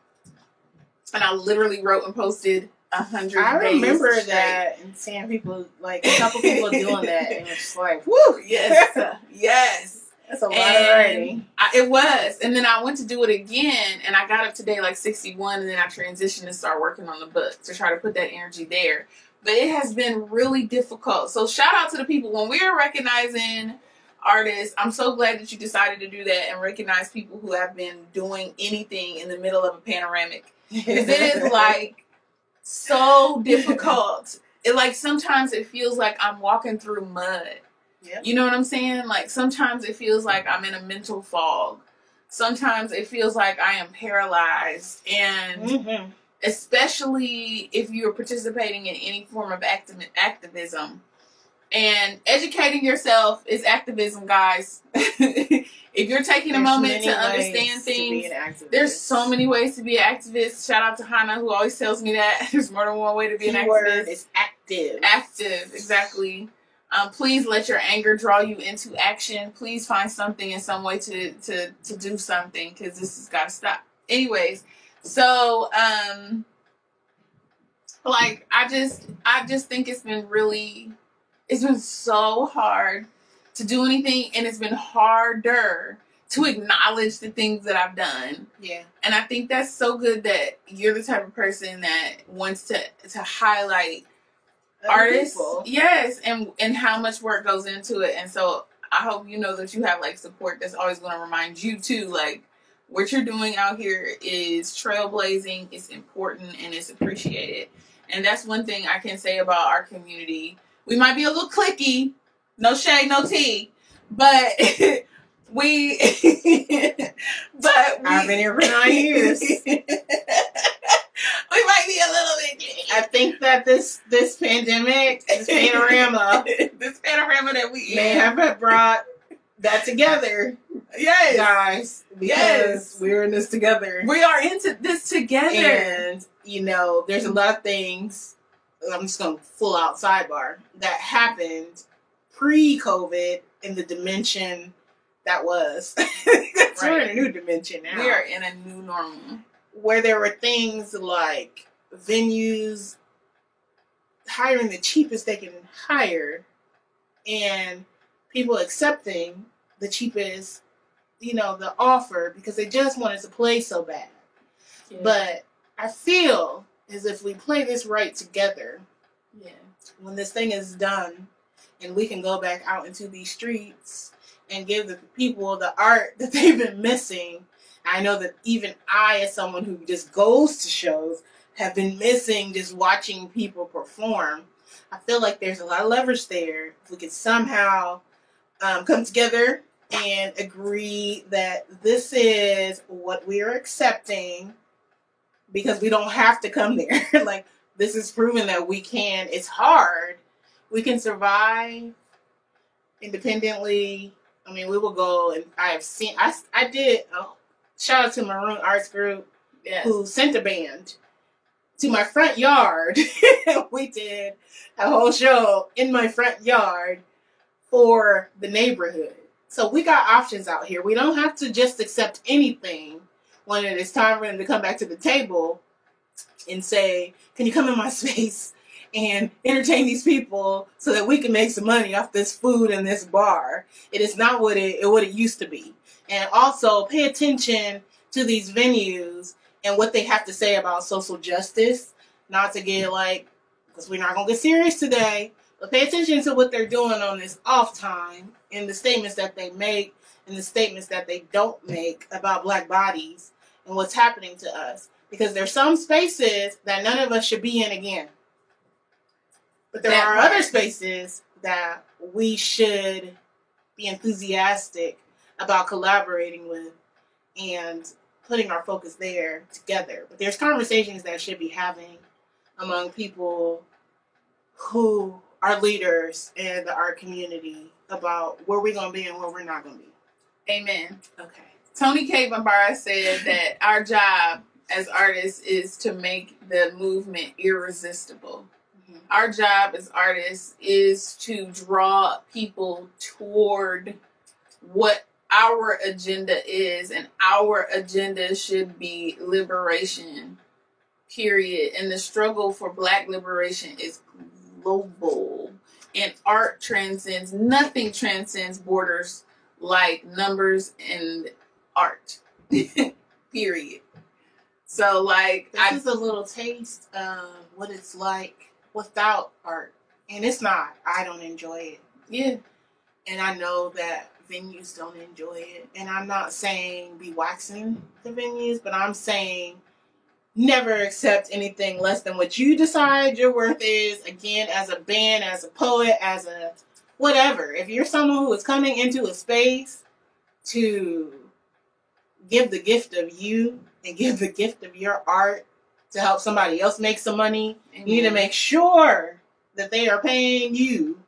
And I literally wrote and posted 100 I remember straight. that and seeing people like a couple people doing that, and it's like, Woo! Yes. yes. That's a lot of writing. I, it was. And then I went to do it again and I got up today like 61 and then I transitioned and started working on the book to try to put that energy there. But it has been really difficult. So shout out to the people when we're recognizing artists. I'm so glad that you decided to do that and recognize people who have been doing anything in the middle of a panoramic. Because it is like so difficult. It like sometimes it feels like I'm walking through mud. Yep. You know what I'm saying? Like sometimes it feels like I'm in a mental fog. Sometimes it feels like I am paralyzed. And Mhm. especially if you're participating in any form of activ- activism. And educating yourself is activism, guys. if you're taking a moment to understand things, activist. there's so many ways to be an activist. Shout out to Hannah, who always tells me that there's more than one way to be an activist. is active. Active, exactly. Um, please let your anger draw you into action. Please find something in some way to to to do something because this has got to stop. Anyways, so um, like I just I just think it's been really, it's been so hard to do anything, and it's been harder to acknowledge the things that I've done. Yeah. And I think that's so good that you're the type of person that wants to to highlight artists. people. Yes, and and how much work goes into it. And so I hope you know that you have like support that's always going to remind you too like what you're doing out here is trailblazing, it's important and it's appreciated. And that's one thing I can say about our community. We might be a little clicky, no shade, no tea, but we but we, I've been here for nine years. we might be a little bit clicky. I think that this this pandemic, this panorama, this panorama that we may in. have brought that together, Yes. guys. Because Yes. we're in this together. We are into this together. And you know, there's a lot of things. I'm just gonna full out sidebar that happened pre-COVID in the dimension that was. We're in a new dimension now. we are in a new normal. Where there were things like venues hiring the cheapest they can hire and people accepting the cheapest you know, the offer because they just wanted to play so bad. Yeah. But I feel as if we play this right together, yeah. when this thing is done and we can go back out into these streets and give the people the art that they've been missing. I know that even I, as someone who just goes to shows, have been missing just watching people perform. I feel like there's a lot of leverage there. If we could somehow um, come together and agree that this is what we are accepting because we don't have to come there. like, this is proven that we can. It's hard. We can survive independently. I mean, we will go and I have seen, I, I did, oh, shout out to Maroon Arts Group Yes. who sent a band to my front yard. we did a whole show in my front yard for the neighborhood. So we got options out here. We don't have to just accept anything when it is time for them to come back to the table and say, Can you come in my space and entertain these people so that we can make some money off this food and this bar? It is not what it what it used to be. And also pay attention to these venues and what they have to say about social justice. Not to get like, because we're not gonna get serious today, but pay attention to what they're doing on this off time and the statements that they make and the statements that they don't make about black bodies and what's happening to us. Because there's some spaces that none of us should be in again. But there That are part. other spaces that we should be enthusiastic about collaborating with and putting our focus there together. But there's conversations that should be having among people who are leaders in the art community about where we're gonna be and where we're not gonna be. Amen. Okay. Toni Cade Bambara said that our job as artists is to make the movement irresistible. Mhm. Our job as artists is to draw people toward what our agenda is, and our agenda should be liberation, period. And the struggle for black liberation is global. And art transcends, nothing transcends borders like numbers and art. period. So, like, This I is a little taste of what it's like without art. And it's not. I don't enjoy it. yeah, And I know that venues don't enjoy it. And I'm not saying be waxing the venues, but I'm saying never accept anything less than what you decide your worth is. Again, as a band, as a poet, as a whatever. If you're someone who is coming into a space to give the gift of you and give the gift of your art to help somebody else make some money, you need to make sure that they are paying you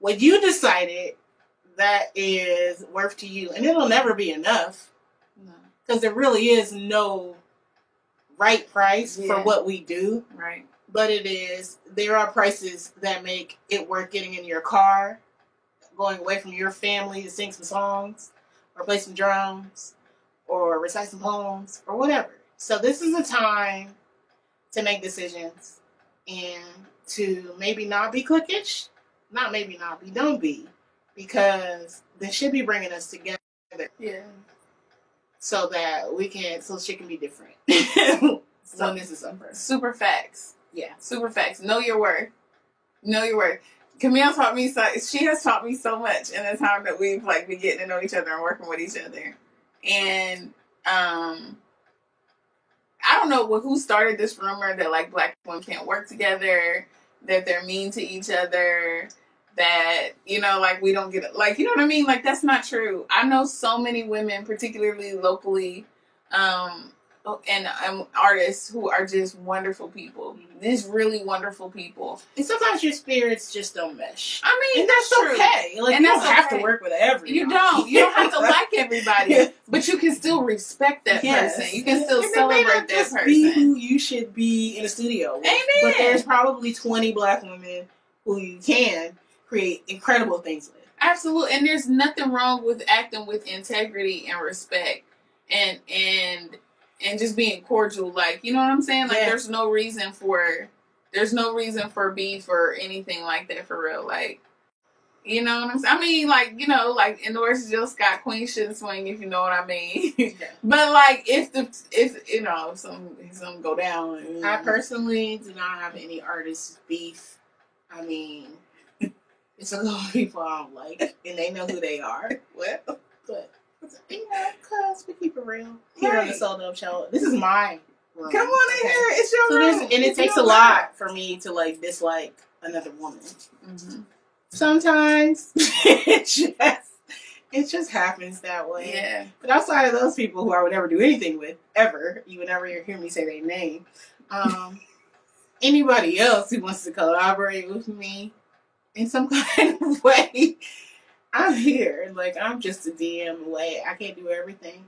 what you decided that is worth to you. And it'll never be enough No, because there really is no right price Yeah. for what we do. right. But it is, there are prices that make it worth getting in your car, going away from your family to sing some songs, or play some drums, or recite some poems, or whatever. So this is a time to make decisions and to maybe not be cliquish, not maybe not be, don't be, because they should be bringing us together Yeah. so that we can, so shit can be different So- when this is over. Super facts. Yeah. Super facts. Know your worth. Know your worth. Camille taught me so. She has taught me so much in the time that we've like been getting to know each other and working with each other. And um, I don't know who started this rumor that like black women can't work together, that they're mean to each other, that you know like we don't get like you know what I mean. Like that's not true. I know so many women, particularly locally, um, and um, artists who are just wonderful people. These really wonderful people. And sometimes your spirits just don't mesh. I mean, And that's true. okay. Like And you don't that's have okay. to work with everyone. You don't. You don't have to like everybody, but you can still respect that Yes. person. You can still And celebrate that person. Be who you should be in a studio. With. Amen. But there's probably 20 black women who you can create incredible things with. Absolutely, and there's nothing wrong with acting with integrity and respect, and and and just being cordial. Like you know what I'm saying? Like Yeah. there's no reason for there's no reason for beef or anything like that for real. Like You know what I'm saying? I mean, like, you know, like in the words of Jill Scott, Queen shouldn't swing if you know what I mean. Yeah. but like, if the if you know if some if something go down, I personally do not have any artist beef. I mean, it's a lot of people I don't like, and they know who they are. well, But you know, cause we keep it real here on the Right. So Dope Show. This is my room. come on in okay? here. It's your So room. and it It's takes a lot for me to like dislike another woman. Mhm. Sometimes it just it just happens that way. Yeah. But outside of those people who I would never do anything with, ever, you would never hear me say their name. Um, anybody else who wants to collaborate with me in some kind of way, I'm here. Like I'm just a DM away. I can't do everything.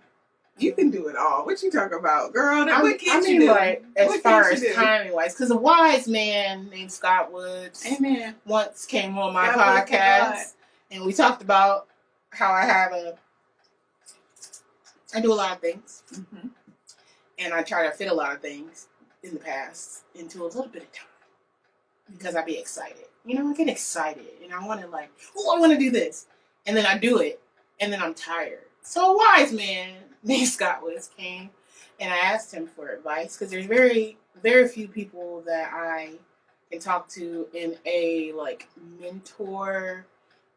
You can do it all. What you talking about, girl? I'm- what I mean, you do? like as What far as do? timing wise, because a wise man named Scott Woods Amen. once came on my God bless the God. podcast, and we talked about how I have a. I do a lot of things, Mhm. and I try to fit a lot of things in the past into a little bit of time because I'd be excited. You know, I get excited, and I want to like, oh, I want to do this, and then I do it, and then I'm tired. So a wise man named Scott Woods came, and I asked him for advice because there's very, very few people that I can talk to in a like mentor,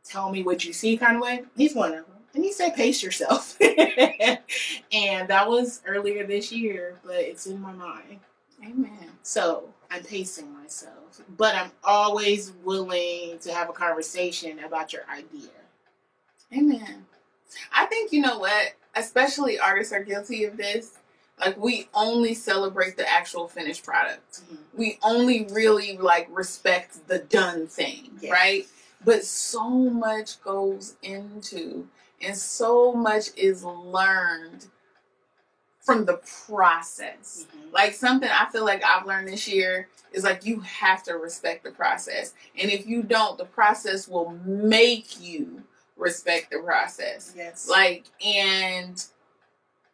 tell me what you see kind of way. He's one of them. And he said, pace yourself. and that was earlier this year, but it's in my mind. Amen. So I'm pacing myself. But I'm always willing to have a conversation about your idea. Amen. I think you know what, especially artists are guilty of this. Like we only celebrate the actual finished product. Mm-hmm. We only really like respect the done thing, Yeah. right? But so much goes into and so much is learned from the process. Mhm. Like something I feel like I've learned this year is like you have to respect the process. And if you don't, the process will make you respect the process. Yes. Like and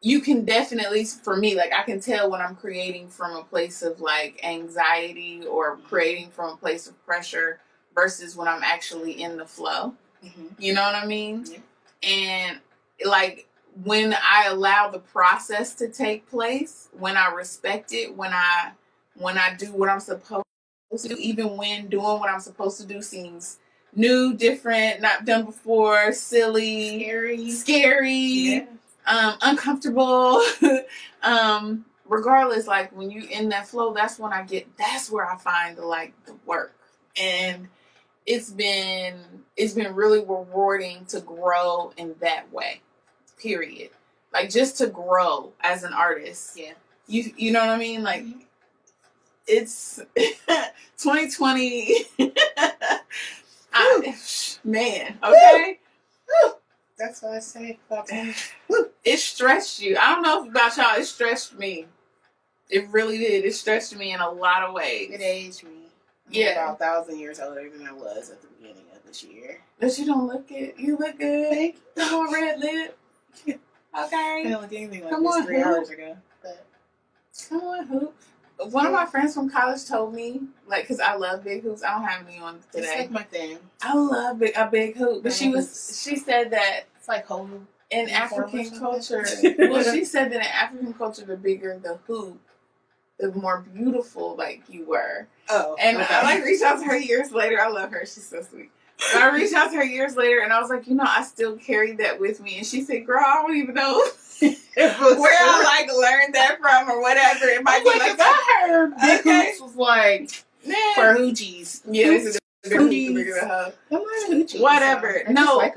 you can definitely for me like I can tell when I'm creating from a place of like anxiety or creating from a place of pressure versus when I'm actually in the flow. Mhm. You know what I mean? Yeah. And like when I allow the process to take place, when I respect it, when I when I do what I'm supposed to do, even when doing what I'm supposed to do seems new, different, not done before, silly, Scary. scary, Yeah. um, uncomfortable. um, regardless, like when you in that flow, that's when I get that's where I find the like the work. And it's been it's been really rewarding to grow in that way. Period. Like just to grow as an artist. Yeah. You you know what I mean? Like mm-hmm. it's 2020 I, man, okay? That's what I say about that. It stretched you. I don't know about y'all, it stretched me. It really did. It stretched me in a lot of ways. It aged me. I'm Yeah. About a thousand years older than I was at the beginning of this year. But you don't look it. You look good. Come on, red lip. I Okay. didn't look anything like Come this on, three Hoop. hours ago. But Come on, hoop. One of my friends from college told me, like, because I love big hoops. I don't have any on today. it's like my thing. I love big, a big hoop. But she was, she said that It's like holding. in African culture, well, she said that in African culture, the bigger the hoop, the more beautiful, like, you were. Oh, And okay. I like reached out to her years later. I love her. She's so sweet. But I reached out to her years later, and I was like, you know, I still carry that with me. And she said, "Girl, I don't even know where I like learned that from or whatever. It might I'm be like, like I heard big Okay. hoops was like for hoochies. yeah, this is the bigger, the Hoochies. bigger the hub. I'm not a hoochie. Whatever. so I No. like.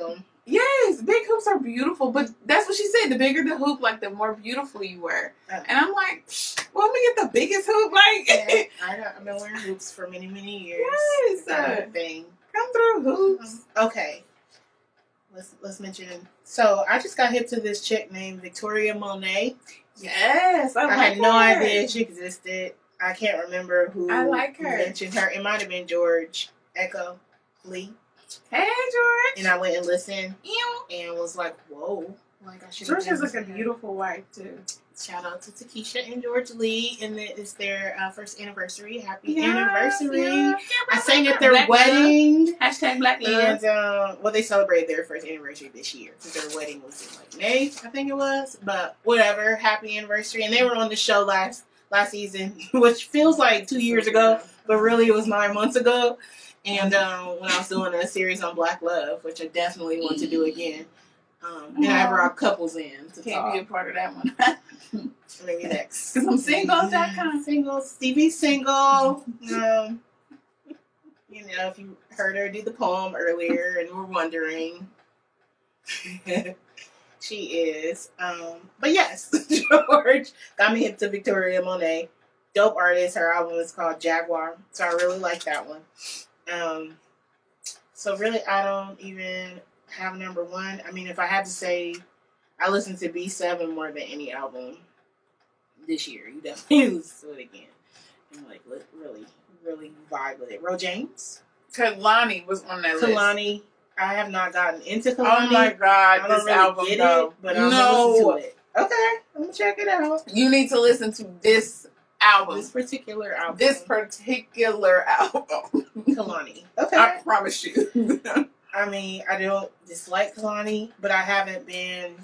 Yes, big hoops are beautiful, but that's what she said. The bigger the hoop, like the more beautiful you were. Oh. And I'm like, well, let me get the biggest hoop. Like, Yeah, I don't, I've been wearing hoops for many, many years. Yes. It's kind of thing. Through hoops. Uh-huh. Okay. Let's let's mention. So I just got hip to this chick named Victoria Monet. Yes, I, I, like had no her. idea she existed. I can't remember who I like her. mentioned her. It might have been George Echo Lee. Hey, George. And I went and listened Ew. and was like, whoa. Like I should. George has like a beautiful wife too. Shout out to Takesha and George Lee, and it is their uh, first anniversary. Happy Yes, anniversary! yes. I sang at their Black love. wedding. Hashtag Black Love. And um, well, they celebrated their first anniversary this year because their wedding was in like May, I think it was. But whatever, happy anniversary! And they were on the show last last season, which feels like two years ago, but really it was nine months ago. And um, when I was doing a series on Black Love, which I definitely want to do again, um, and I brought couples in to Can't be a part of that one. Maybe next. Because I'm single.com. Single, Stevie single. Um, you know, if you heard her do the poem earlier and were wondering, she is. Um, but yes, George got me hip to Victoria Monet. Dope artist. Her album is called Jaguar, so I really like that one. Um, so really, I don't even have number one. I mean, if I had to say, I listen to B Seven more than any album this year. You definitely listen to it again and like li- really, really vibe with it. Ro James, Kehlani was on that list. Kehlani. I have not gotten into Kehlani. Oh my I god, don't this really album get though. it, but I'm no, gonna listen to it. Okay, I'm gonna check it out. you need to listen to this album. This particular album. This particular album. Kehlani. Okay. I promise you. I mean, I don't dislike Kehlani, but I haven't been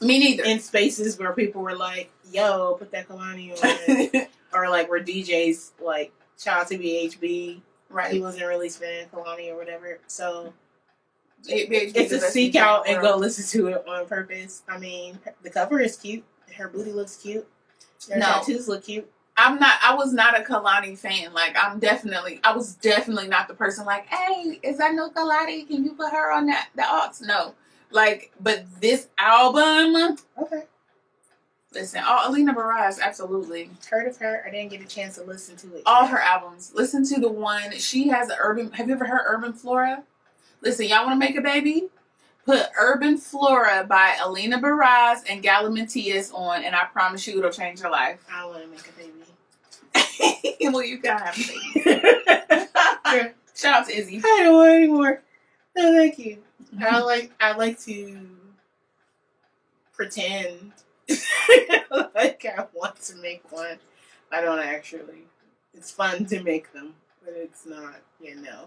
Me neither. in spaces where people were like, "Yo, put that Kehlani on," or like where DJs like shout out to BHB. He right. He wasn't really spinning Kehlani or whatever. So BHB it's a seek out and go listen to it on purpose. I mean, the cover is cute. Her booty looks cute. Her No. tattoos look cute. I'm not. I was not a Kehlani fan. Like I'm definitely. I was definitely not the person. Like, hey, is that no Kehlani? Can you put her on that the aux? No. Like, but this album. Okay. Listen, all Alina Baraz, absolutely. Heard of her. I didn't get a chance to listen to it. All yet. her albums. Listen to the one she has. A urban. Have you ever heard Urban Flora? Listen, y'all want to make a baby? Put Urban Flora by Alina Baraz and Galimatias on, and I promise you, it'll change your life. I want to make a baby. well, you gotta have. I Shout out to Izzy. I don't want any more. No, thank you. I like. I like to pretend like I want to make one. I don't actually. It's fun to make them, but it's not. You know.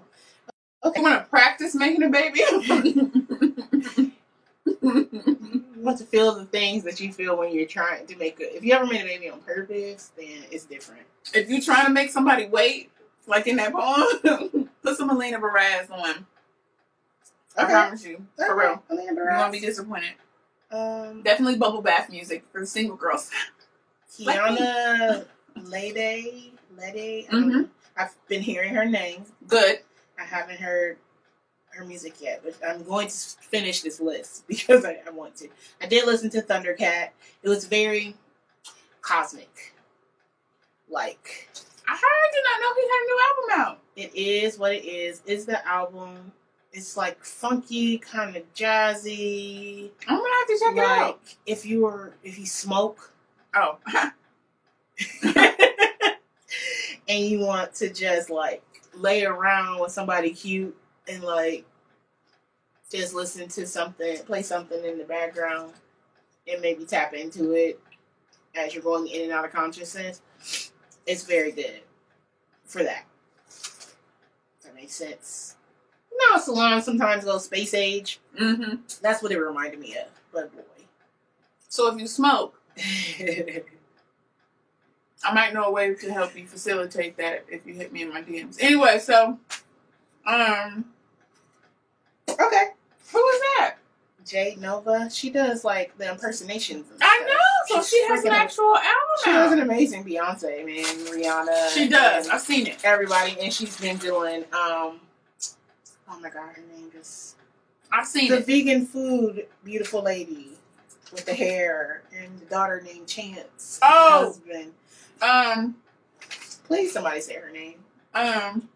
You want to practice making a baby? Want to feel the things that you feel when you're trying to make a. If you ever made a baby on purpose, then it's different. if you're trying to make somebody wait, like in that poem, put some Alina Baraz on. Okay. I promise you, for real. Okay. You won't be disappointed. Um, Definitely bubble bath music for the single girls. Kiana Lede. Lede. Mhm. I've been hearing her name. Good. I haven't heard her music yet, but I'm going to finish this list because I, I want to. I did listen to Thundercat. It was very cosmic. Like I heard. Did not know he had a new album out. it is what it is. Is the album? It's like funky, kind of jazzy. I'm gonna have to check it like out. if you were if you smoke Oh, and you want to just like lay around with somebody cute and like just listen to something, play something in the background, and maybe tap into it as you're going in and out of consciousness. It's very good for that. That makes sense? No, Salon sometimes goes space age. hmm That's what it reminded me of. But boy. So if you smoke. I might know a way to help you facilitate that if you hit me in my DMs. Anyway, so um, okay. who is that? Jade Novah, she does like the impersonations. And I know. So She's she has an actual album. She has an amazing Beyonce, man, Rihanna. She does. I've seen it. Everybody, and she's been doing. um Oh my God, her name is I've seen the it. vegan food beautiful lady with the hair and the daughter named Chance. Oh. husband. Um, Please, somebody say her name. um,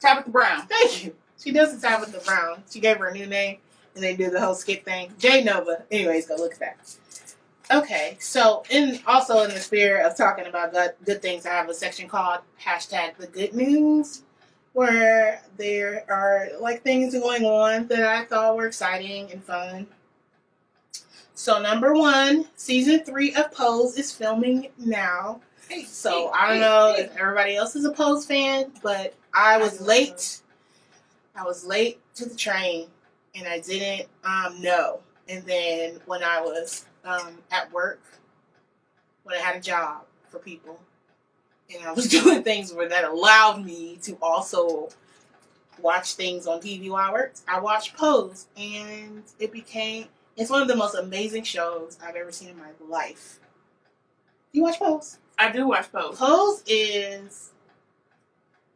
Tabitha Brown. Thank you. She does the Tabitha Brown. She gave her a new name, and they did the whole skit thing. J Nova. Anyways, go look at that. Okay, so in also in the spirit of talking about good, good things, I have a section called hashtag the good news, where there are like things going on that I thought were exciting and fun. So number one, season three of Pose is filming now. So I don't know if everybody else is a Pose fan, but I was late. I was late to the train, and I didn't um, know. And then when I was um, at work, when I had a job for people, and I was doing things where that allowed me to also watch things on TV while I worked, I watched Pose, and it became it's one of the most amazing shows I've ever seen in my life. You watch Pose? I do watch Pose. Pose is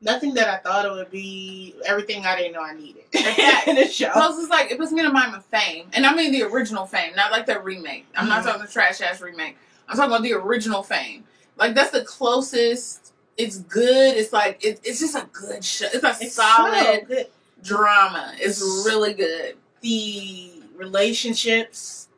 nothing that I thought it would be. Everything I didn't know I needed in a show. Pose is like it puts me in mind of Fame, and I mean the original Fame, not like the remake. I'm not Mhm. talking the trash ass remake. I'm talking about the original Fame. Like that's the closest. It's good. It's like it, it's just a good show. It's a It's solid so good. drama. It's It's- really good. The relationships,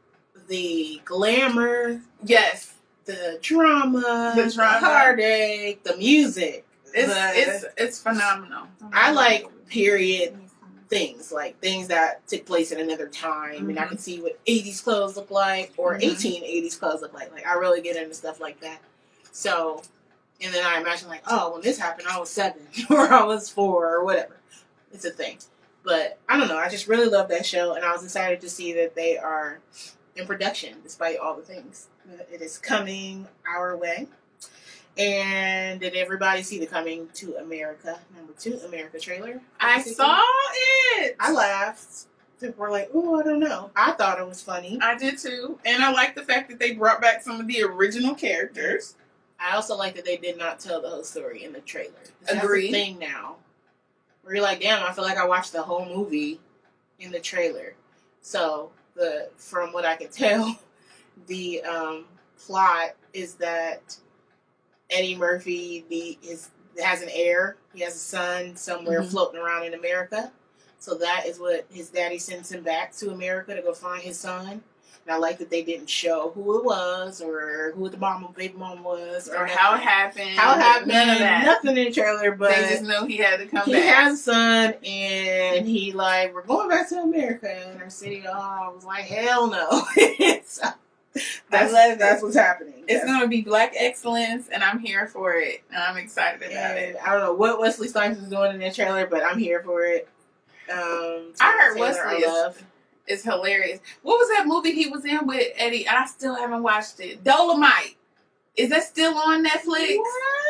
the glamour, Yes, the drama, The drama. heartache, the music. It's it's it's phenomenal. I like period things like things that took place in another time and I Mhm. can see what 80s clothes look like or Mhm. 1880s clothes look like like I really get into stuff like that so and then I imagine like oh when this happened I was seven or I was four or whatever it's a thing but I don't know I just really love that show and I was excited to see that they are in production despite all the things it is coming our way and did everybody see the coming to America number two America trailer I saw it? I laughed. People were like, "Oh, I don't know." I thought it was funny. I did too, and I like the fact that they brought back some of the original characters. I also like that they did not tell the whole story in the trailer. That's Agreed. thing now, where you're like, "Damn, I feel like I watched the whole movie in the trailer." So the from what I can tell, the um, plot is that Eddie Murphy the is has an heir. He has a son somewhere Mhm. floating around in America. So that is what his daddy sends him back to America to go find his son. And I like that they didn't show who it was or who the mama, baby mom was, Or how it happened. how it happened. None of that. Nothing in the trailer, but they just know he had to come he back. has a son, and he like, we're going back to America in our city. Oh, I was like, hell no. so, that's love that's what's happening. It's gonna be black excellence, and I'm here for it. And I'm excited about And it. I don't know what Wesley Snipes is doing in the trailer, but I'm here for it. Um, I heard Wesley I is- love. Hilarious. What was that movie he was in with Eddie? I still haven't watched it. Dolemite. Is that still on Netflix?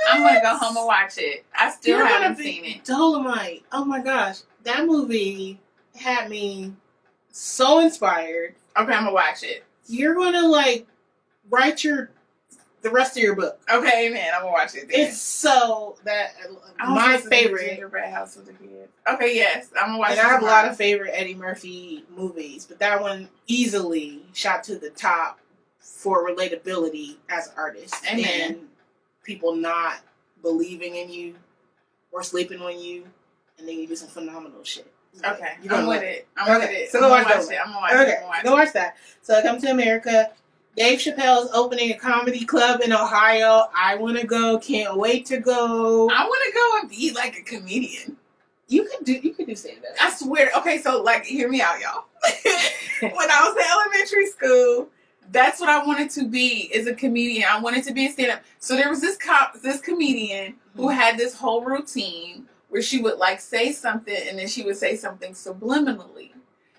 I'm gonna go home and watch it. I still You're haven't seen it. Dolemite. Oh my gosh, that movie had me so inspired. Okay, I'm gonna watch it. You're gonna like write your the rest of your book. Okay, man, I'm gonna watch it. Then. It's so that uh, I my supposed to do favorite, Gingerbread House with the kids. Okay, yes, I'm gonna watch. and it I have a lot of favorite Eddie Murphy movies, but that one easily shot to the top for relatability as an artist Amen. and people not believing in you or sleeping on you, and then you do some phenomenal shit. Okay, gonna I'm with it. I'm with it. so I'm go gonna watch watch that it. I'm gonna watch it. Okay, I'm gonna watch go watch that. So I come to America. Dave Chappelle is opening a comedy club in Ohio. I want to go. Can't wait to go. I want to go and be like a comedian. You could do. You could do stand up. I swear. Okay, so like, hear me out, y'all. when I was in elementary school, that's what I wanted to be is a comedian. I wanted to be a stand-up. So there was this cop, this comedian who mm-hmm. had this whole routine where she would like say something and then she would say something subliminally.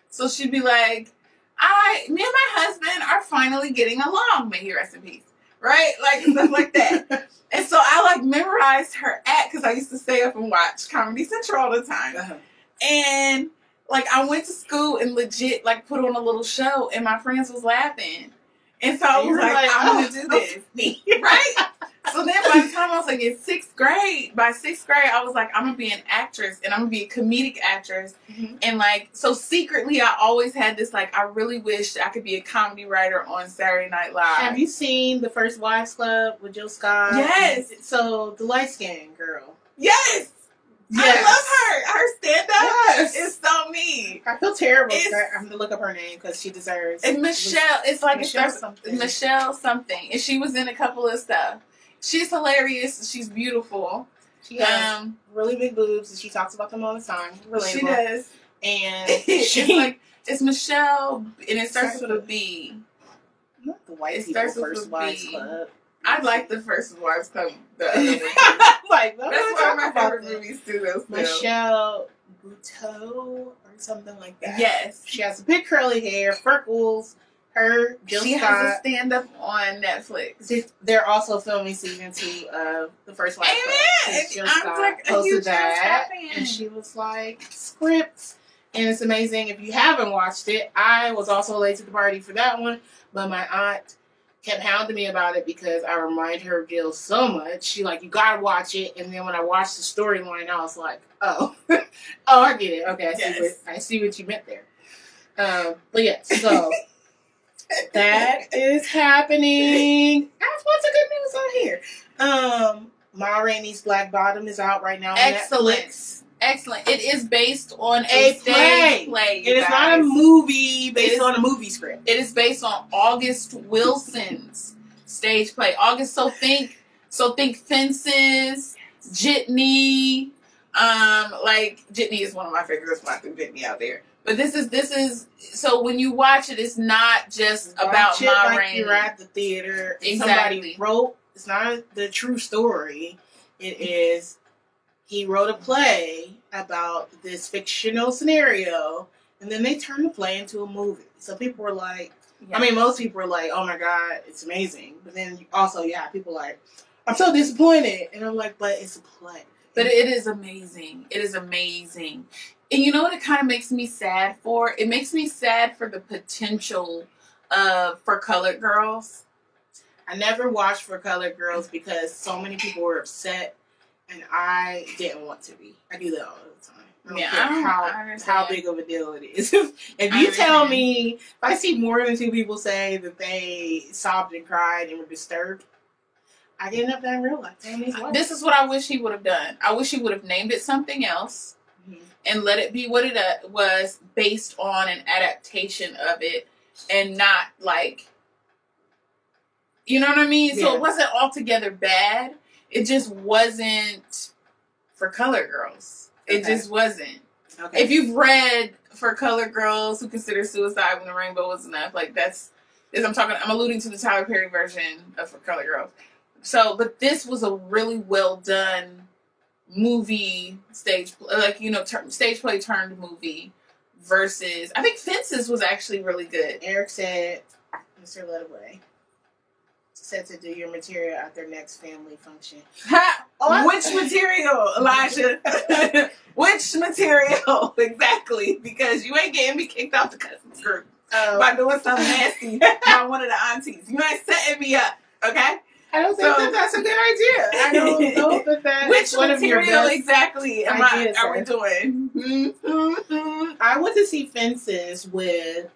So she'd be like, "I, me and my husband are finally getting along. May he rest in peace." Right, like stuff like that. And so I like memorized her act because I used to stay up and watch Comedy Central all the time. Uh-huh. And like I went to school and legit like put on a little show and my friends was laughing. And so I And was like, like, I'm gonna "Oh, do this. Me. Right? So then by the time I was like in sixth grade, by sixth grade, I was like, I'm gonna be an actress and I'm gonna be a comedic actress. Mhm. And like so secretly I always had this like I really wish I could be a comedy writer on Saturday Night Live. Have you seen the first Wives Club with Jill Scott? Yes. So the light skinned girl. Yes! Yes. I love her. Her stand up Yes. is so me. I feel terrible. It's- I have to look up her name because she deserves. And Michelle, it's like Michelle it's something. Michelle something, and she was in a couple of stuff. She's hilarious. She's beautiful. She has Um, really big boobs, and she talks about them all the time. Relatable. she does. And it's she like it's Michelle, and it starts with a B. Not the white It people starts with first wives B. club. I like the first Wives Club. The other like, That's one of my favorite movies too. Still. Michelle Buteau or something like that. Yes, She has big curly hair, freckles. Her, Jill she Scott. has a stand up on Netflix. They're also filming season two of the first Club. Amen. And Jill I'm Scott like a posted that, and she was like, "Scripts." And it's amazing. If you haven't watched it, I was also late to the party for that one, but my aunt kept hounding me about it because I remind her of Jill so much. She like, you gotta watch it. And then when I watched the storyline, I was like, oh, oh, I get it. Okay, I see Yes. what I see what you meant there. Um, but yeah, so that is happening. That's what's the good news on here. Um, Ma Rainey's Black Bottom is out right now. Excellent. Netflix. Excellent. It is based on a, A stage play. play. It is not a movie based is- on a movie script. It is based on August Wilson's stage play. August, so think, so think Fences, Jitney. Um, like Jitney is one of my favorites. When I threw Jitney out there, but this is this is so when you watch it, it's not just about it Ma like Rainey. you're at the theater. and Exactly. Somebody wrote. It's not the true story. It is. He wrote a play about this fictional scenario, and then they turned the play into a movie. So people were like, I mean, most people were like, "Oh my god, it's amazing," but then also, yeah, people like, "I'm so disappointed," and I'm like, "But it's a play." But it is amazing. It is amazing. And you know what it kind of makes me sad for? It makes me sad for the potential of for colored girls. I never watched for Colored Girls because so many people were upset, and I didn't want to be. I do that all the time. I don't Yeah, care I don't- how I how big of a deal it is. if I you tell me, if I see more than two people say that they sobbed and cried and were disturbed, I get enough that in real life. Tell me it's what. This is what I wish he would have done. I wish he would have named it something else Mhm. and let it be what it uh, was based on an adaptation of it and not like you know what I mean? So it wasn't altogether bad. It just wasn't for color girls. It just wasn't. Okay. If you've read for color girls who consider suicide when the rainbow was enough, like that's is I'm talking I'm alluding to the Tyler Perry version of for colored girls. So, but this was a really well done movie stage, like you know, tur stage play turned movie versus I think Fences was actually really good. Eric said, Mr. Letaway said to do your material at their next family function. Ha! Oh, Which material, Elijah? Which material exactly? Because you ain't getting me kicked off the cousins group Um, by doing something nasty by one of the aunties. You ain't setting me up, okay? I don't think So- that that's a good idea. I don't know that that's Which one of your best. exactly am I, ideas, are we doing? Mhm. I went to see Fences with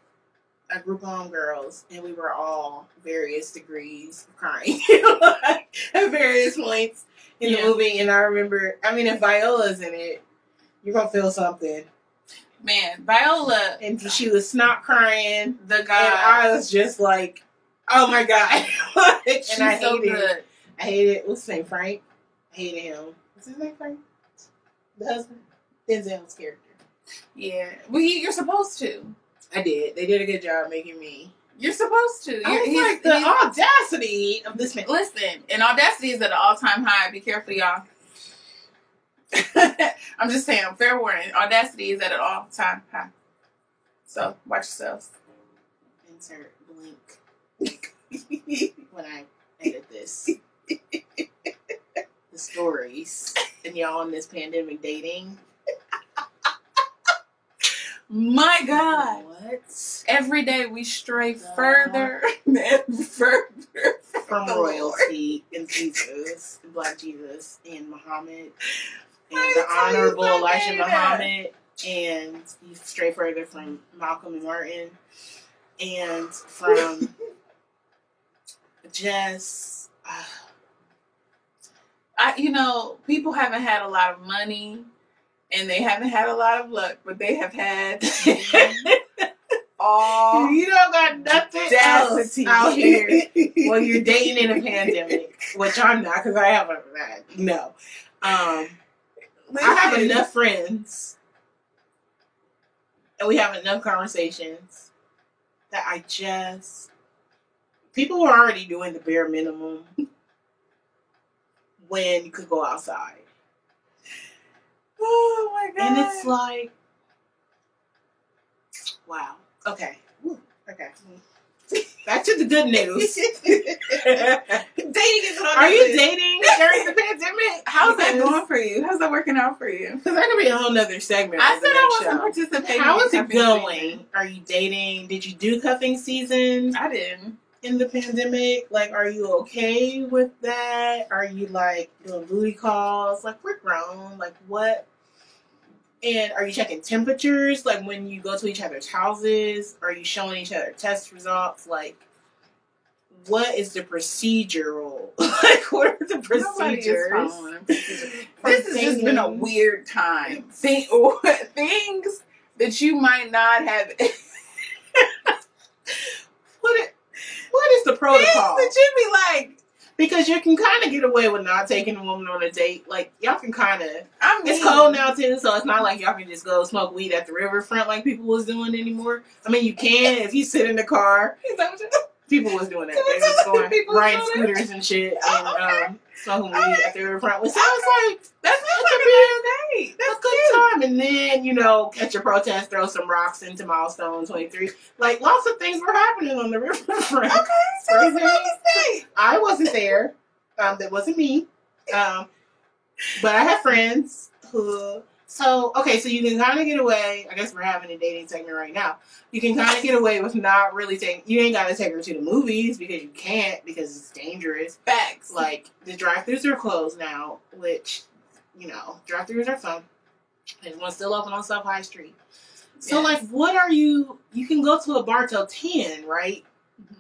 a group of homegirls, and we were all various degrees of crying like, at various points in Yeah. the movie. And I remember, I mean, if Viola's in it, you're gonna feel something. Man, Viola, And she was snot crying, the and I was just like, "Oh my god!" she's and I so hated, good. I hated. What's his name? Frank. I hated him. What's his name? Frank. The husband. Denzel's character. Yeah, well, you- you're supposed to. I did. They did a good job making me. You're supposed to. I You're, was like the audacity of this man. Listen, and audacity is at an all time high. Be careful, y'all. I'm just saying, fair warning. Audacity is at an all time high. So watch yourselves. Insert when I edit this. the stories and y'all in this pandemic dating. My God. What? Every day we stray God. further and further From Lord. royalty and Jesus, and Black Jesus, and Muhammad, and the Honorable. Elijah Muhammad, and you stray further from Malcolm and Martin, and from just. Uh, I, you know, people haven't had a lot of money and they haven't had a lot of luck, but they have had all you don't got nothing else out here when you're dating in a pandemic, which I'm not because I haven't had. No, um, I have enough friends, and we have enough conversations that I just people were already doing the bare minimum when you could go outside. Oh my god. And it's like, wow. Okay. Woo. Okay. Back to the good news. dating is on Are you list. dating during the pandemic? How's that going for you? How's that working out for you? Because that could be a whole nother segment. I said I wasn't participating. How is it going? season. Are you dating? Did you do cuffing season I didn't. In the pandemic? Like, are you okay with that? Are you like doing booty calls? Like, we're grown. Like, what? And are you checking temperatures? Like, when you go to each other's houses, are you showing each other test results? Like, what is the procedural? like, what are the procedures? procedures. This has just been a weird time. Thing, things that you might not have. What is, what is the protocol? that you be like. Because you can kind of get away with not taking a woman on a date. Like y'all can kind of. I mean, It's cold now too, so it's not like y'all can just go smoke weed at the riverfront like people was doing anymore. I mean, you can if you sit in the car. Is that what you- People was doing that. They was going People riding scooters and shit and Oh, okay. um, smoking weed Okay. at the riverfront. Which sounds like That's That not like a bad date. a That's good cute. time. And then you know, catch a protest, throw some rocks into milestone twenty three. Like lots of things were happening on the riverfront. Okay, so it's Crazy. not. I wasn't there. Um, that wasn't me. Um, but I have friends who. So okay, so you can kind of get away. I guess we're having a dating segment right now. You can kind of get away with not really taking. You ain't got to take her to the movies because you can't because it's dangerous. Facts. Like the drive-throughs are closed now, which you know drive-throughs are fun. There's one still open on South High Street. So Yes. like, what are you? You can go to a bar till ten, right? Mhm.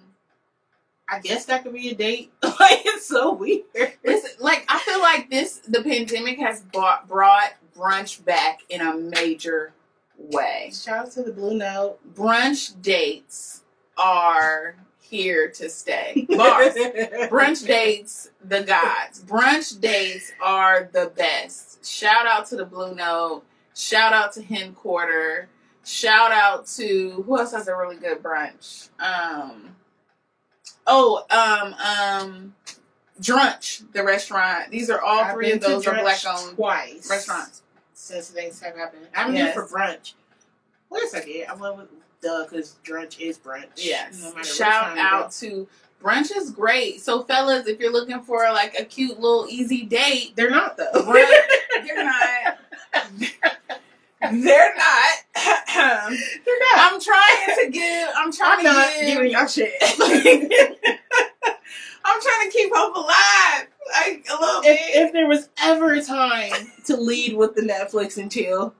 I guess that could be a date. like it's so weird. Listen, like I feel like this, the pandemic has brought brought brunch back in a major way. Shout out to the Blue Note. Brunch dates are here to stay. Bars. brunch dates, the gods. Brunch dates are the best. Shout out to the Blue Note. Shout out to Hen Quarter. Shout out to who else has a really good brunch? Um. Oh, um, um, Drunch, the restaurant. These are all I've three of those are black owned twice restaurants. since things have happened. I'm Yes. here for brunch. Second. I went with duh because brunch is brunch. Yes. No Shout out to Brunch is great. So fellas, if you're looking for like a cute little easy date. They're not though. brunch, they're not. They're not. They're not. I'm trying to give. I'm trying I'm to not give. giving y'all shit. I'm trying to keep hope alive, like a little if, bit. if there was ever a time to lead with the Netflix and chill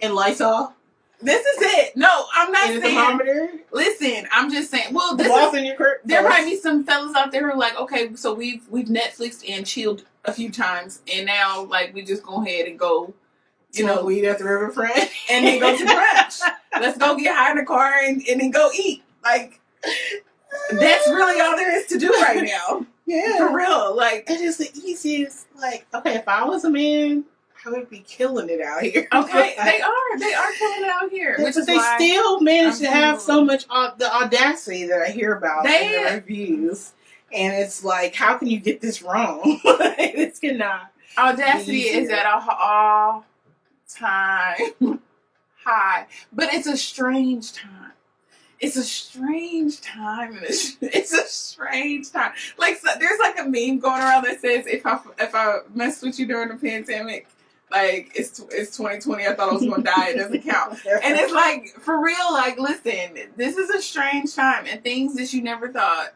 and Lysol this is it. No, I'm not a saying. thermometer, Listen, I'm just saying. Well, this walls is. in your curtain. There might be some fellas out there who are like, okay, so we've we've Netflixed and chilled a few times, and now like we just go ahead and go, you know, weed at the riverfront. and then go to brunch. Let's go get high in the car and, and then go eat. Like that's really all there is to do right now. Yeah. For real. Like It is the easiest. Like, okay, if I was a man, I would be killing it out here. okay, they are. They are killing it out here. Which but is they still manage I'm to have so much au- the audacity that I hear about in They- the reviews, and it's like, how can you get this wrong? this cannot. audacity is at a all time high. But it's a strange time. It's a strange time. and It's, it's a strange time. Like so, there's like a meme going around that says if I if I messed with you during the pandemic, like it's it's 2020. I thought I was gonna die. It doesn't count. And it's like for real. Like listen, this is a strange time, and things that you never thought.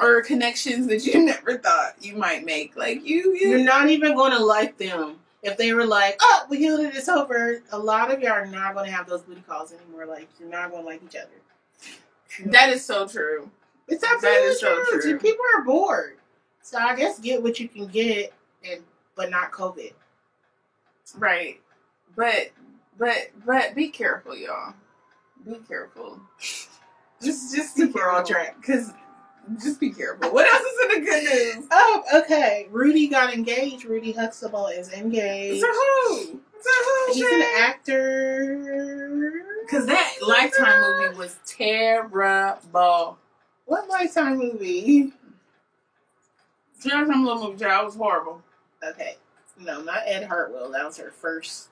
Or connections that you never thought you might make, like you, you You're not even going to like them if they were like, "Oh, we healed it. It's over." A lot of y'all are not going to have those booty calls anymore. Like, you're not going to like each other. That is so true. It's absolutely so true. true. People are bored, so I guess get what you can get, and but not COVID. Right. But but but be careful, y'all. Be careful. Just just be Keep her on track. Cause just be careful. What else is in the good news? Oh, okay. Rudy got engaged. Rudy Huxtable is engaged. So who? So who? He's an actor. Cause that Lifetime movie was terrible. What Lifetime movie? Some little movie. That was horrible. Okay. No, not Ed Hartwell. That was her first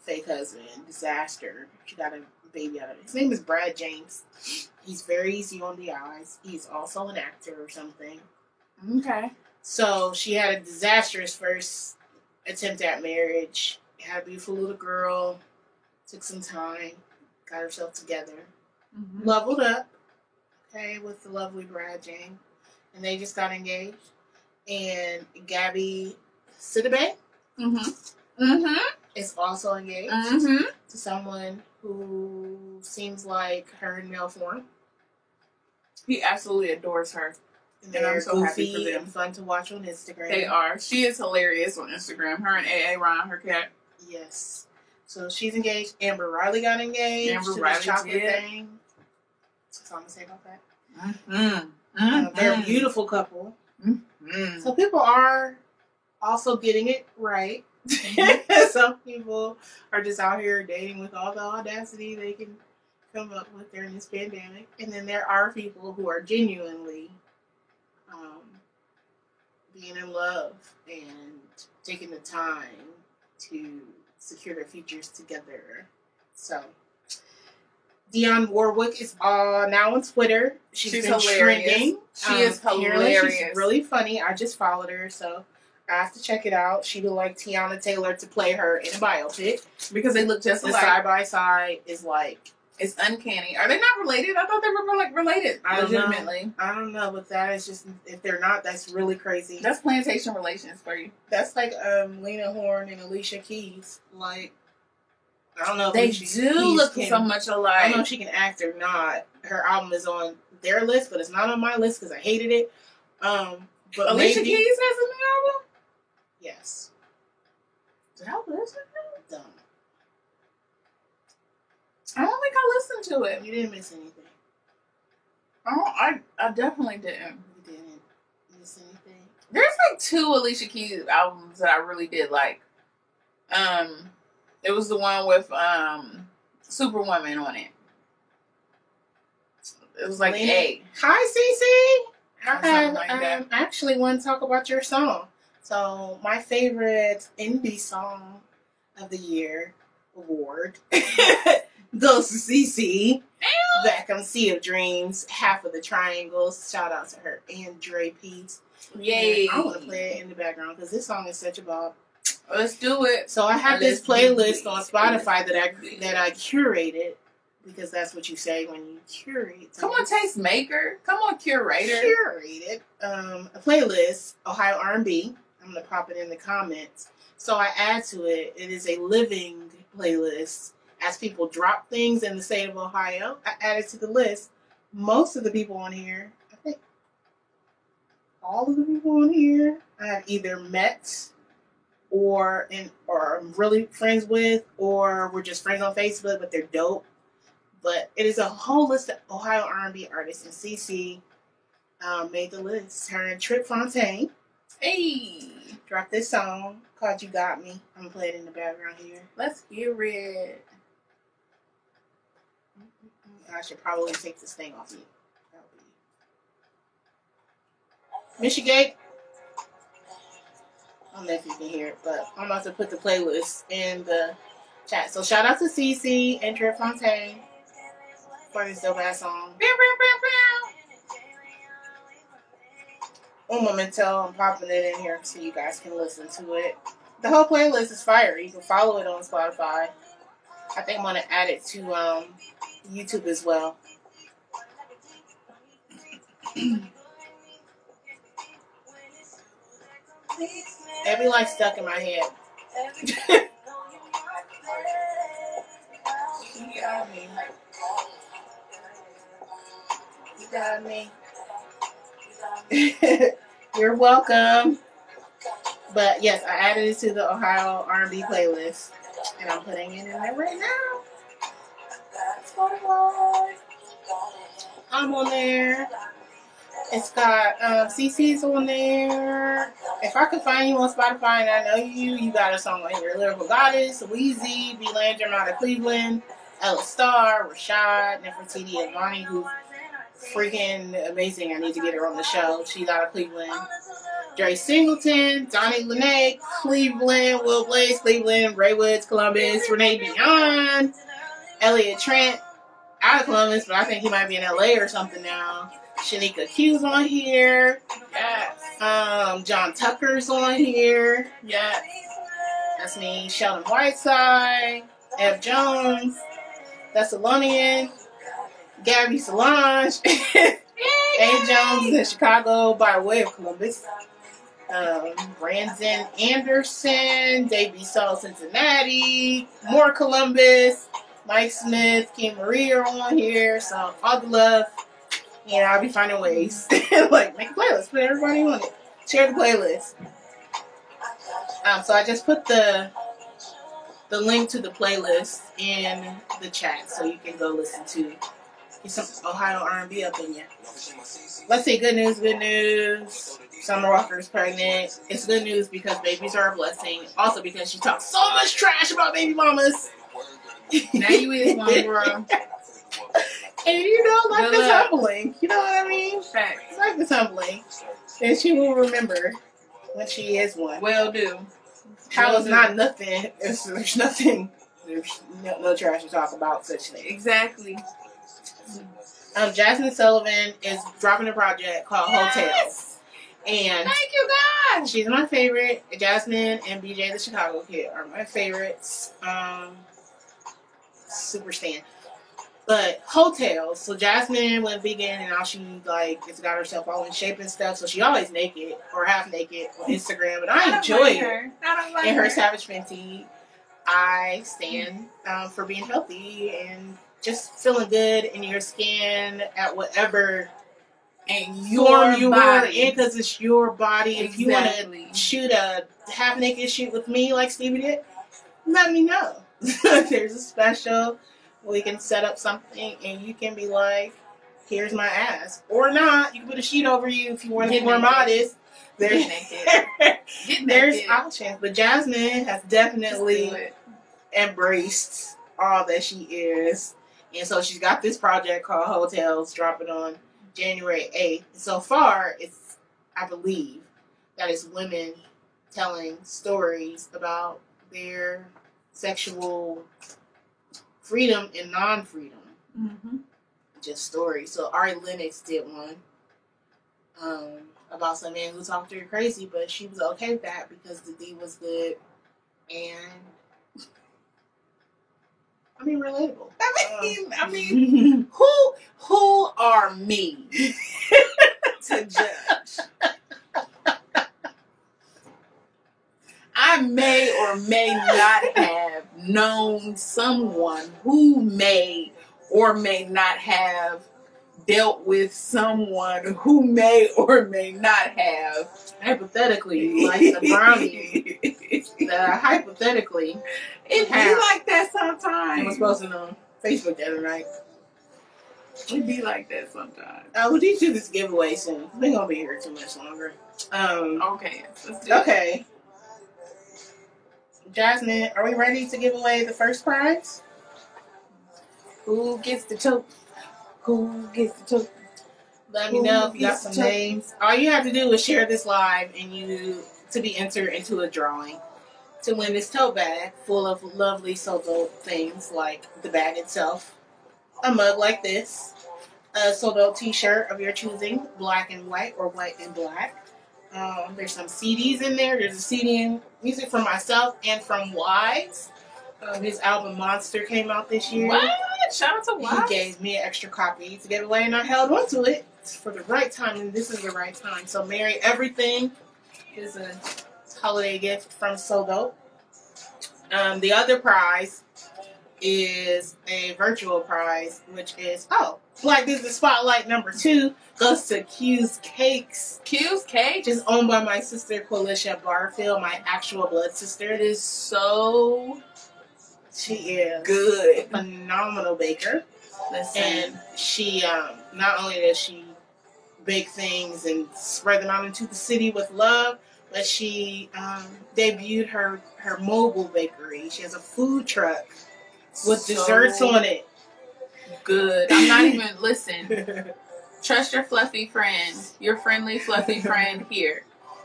fake husband. Disaster. She got a baby out of it. His name is Brad James. He's very easy on the eyes. He's also an actor or something. Okay. So she had a disastrous first attempt at marriage. Had a beautiful little girl. Took some time. Got herself together. Mm-hmm. Leveled up. Okay, with the lovely Brad James. And they just got engaged. And Gabby Sidibe Mm-hmm. Mm-hmm. is also engaged Mm-hmm. to someone who seems like her in male form. He absolutely adores her. And And I'm so happy for them. fun to watch on Instagram. They are. She is hilarious on Instagram. Her and AA Ron, her cat. Yes. So she's engaged. Amber Riley got engaged. Amber to Riley chocolate did. thing. That's all I'm gonna say about that. Mm-hmm. Uh, they're a beautiful couple. Mm-hmm. So people are also getting it right. Mm-hmm. Some people are just out here dating with all the audacity they can come up with during this pandemic. And then there are people who are genuinely um, being in love and taking the time to secure their futures together. So, Dionne Warwick is uh, now on Twitter. She's been hilarious. trending. She Um, is hilarious. She's really funny. I just followed her, so I have to check it out. She would like Teyana Taylor to play her in a biopic. because they look just The alike. side by side is like It's uncanny. Are they not related? I thought they were like related. I don't know. legitimately. I don't know, but that is just if they're not, that's really crazy. That's plantation relations for you. That's like um Lena Horne and Alicia Keys. Like I don't know. if They do Keys look can- so much alike. I don't know if she can act or not. Her album is on their list, but it's not on my list because I hated it. Um, but Alicia maybe, Keys has a new album. Yes, Did I listen? to dumb. I don't think I listened to it. You didn't miss anything. Oh, I I definitely didn't. You didn't miss anything. There's like two Alicia Keys albums that I really did like. Um, it was the one with um Superwoman on it. It was like Lena- eight. Hi, Cece. I Something like um. I actually want to talk about your song. So my favorite indie song of the year award goes to CC. Back on Sea of Dreams, half of the triangles. Shout out to her and Dre Pete. Yay! I want to play it in the background because this song is such a bop. Let's do it. So I have this Let's do playlist on Spotify that I that I curated because that's what you say when you curate. Come on, taste maker. Come on, curator. curated um, a playlist, Ohio R&B. I'm gonna pop it in the comments. So I add to it. It is a living playlist. As people drop things in the state of Ohio, I added to the list. Most of the people on here, I think, all of the people on here, I have either met or in or I'm really friends with, or we're just friends on Facebook, but they're dope. But it is a whole list of Ohio R&B artists, and CC um, made the list. Her and Trip Fontaine Hey, drop this song called "You Got Me." I'm gonna play it in the background here. let's hear it. I should probably take this thing off you. Michigan. I don't know if you can hear it, but I'm about to put the playlist in the chat. So shout out to CC and Trip Fontaine for this dope ass song. Bow, bow, bow, Un momento, I'm popping it in here so you guys can listen to it. The whole playlist is fire. You can follow it on Spotify. I think I'm gonna add it to um, YouTube as well. It be like stuck in my head. You got me. You got me. You're welcome. But yes, I added it to the Ohio R&B playlist, and I'm putting it in there right now. I'm on there. It's got um, CC's on there. If I could find you on Spotify and I know you, you got a song on here. Lyrical Goddess, Weezy, B. Landrum out of Cleveland, Ella Star, Rashad, Nefertiti, and Bonnie, who freaking amazing. I need to get her on the show. She's out of Cleveland. Dre Singleton, Donnie Lene, Cleveland, Will Blaze, Cleveland, Ray Woods, Columbus, Renee Beyond, Elliot Trent, out of Columbus, but I think he might be in LA or something now. Shanika Q's on here. Yes. Um, John Tucker's on here. Yes. That's me. Sheldon Whiteside, Ev Jones, Thessalonian, Gabby Solange, A. Jones in Chicago by way of Columbus. Um, Brandon Anderson, Davey Saul, Cincinnati, more Columbus, Mike Smith, Kim Marie are on here. So all the love. And I'll be finding ways. like make a playlist, put everybody on it. Share the playlist. Um, so I just put the the link to the playlist in the chat so you can go listen to some Ohio R&B up in you. Let's see, good news, good news. Summer Walker's pregnant. It's good news because babies are a blessing. Also because she talks so much trash about baby mamas. Now you is one, bro. And you know, like Good the luck. humbling. You know what I mean? Facts. Like the humbling. And she will remember when she is one. Well do. How Will it's do. not nothing. There's, there's nothing. There's no, no trash to talk about such things. Exactly. Um, Jazmine Sullivan is dropping a project called Heaux Tales. And Thank you, God. she's my favorite. Jazmine and BJ the Chicago Kid are my favorites. Um, super stan. But Heaux Tales. So Jazmine went vegan and now she like has got herself all in shape and stuff. So she always naked or half naked on Instagram. But I don't enjoy like her. I like In her her. Savage Fenty, I stand um, for being healthy and just feeling good in your skin at whatever and form your you in because it's your body. Exactly. If you want to shoot a half naked shoot with me like Stevi did, let me know. There's a special. We can set up something and you can be like, here's my ass. Or not. You can put a sheet over you if you want to be more modest. There's, there's options. But Jazmine has definitely embraced all that she is. And so she's got this project called Heaux Tales dropping on January 8th. So far, it's, I believe, that it's women telling stories about their sexual freedom and non freedom. Mhm. Just stories. So Ari Lennox did one um, about some man who talked to her crazy, but she was okay with that because the D was good and I mean relatable. I mean, um, I mean, who who are me to judge? I may or may not have known someone who may or may not have dealt with someone who may or may not have. hypothetically, like the brownie, the hypothetically, It be like that sometimes. I was posting on Facebook the other night. It be like that sometimes. I will teach you this giveaway soon. Ain't gonna be here too much longer. Um, Okay, let's do it. okay. Jasmine, are we ready to give away the first prize? Who gets the tote? Who gets the? Let me know if you got some names. All you have to do is share this live and you to be entered into a drawing to win this tote bag full of lovely Soto things like the bag itself, a mug like this, a Soto t-shirt of your choosing, black and white or white and black. Um, there's some CDs in there. There's a CD in music from myself and from Wise. Um, his album Monster came out this year. What? Shout out to He what? gave me an extra copy to get away, and I held on to it for the right time, and this is the right time. So, Mary, everything is a holiday gift from So Dope. Um, the other prize is a virtual prize, which is oh, Black Business Spotlight number two goes to Q's Cakes, Q's cake which is owned by my sister Quilicia Barfield, my actual blood sister. it is so She is good. a phenomenal baker. Listen, and she um, not only does she bake things and spread them out into the city with love but she um, debuted her her mobile bakery she has a food truck with so desserts on it Good. I'm not even listen. Trust your fluffy friend, your friendly fluffy friend here.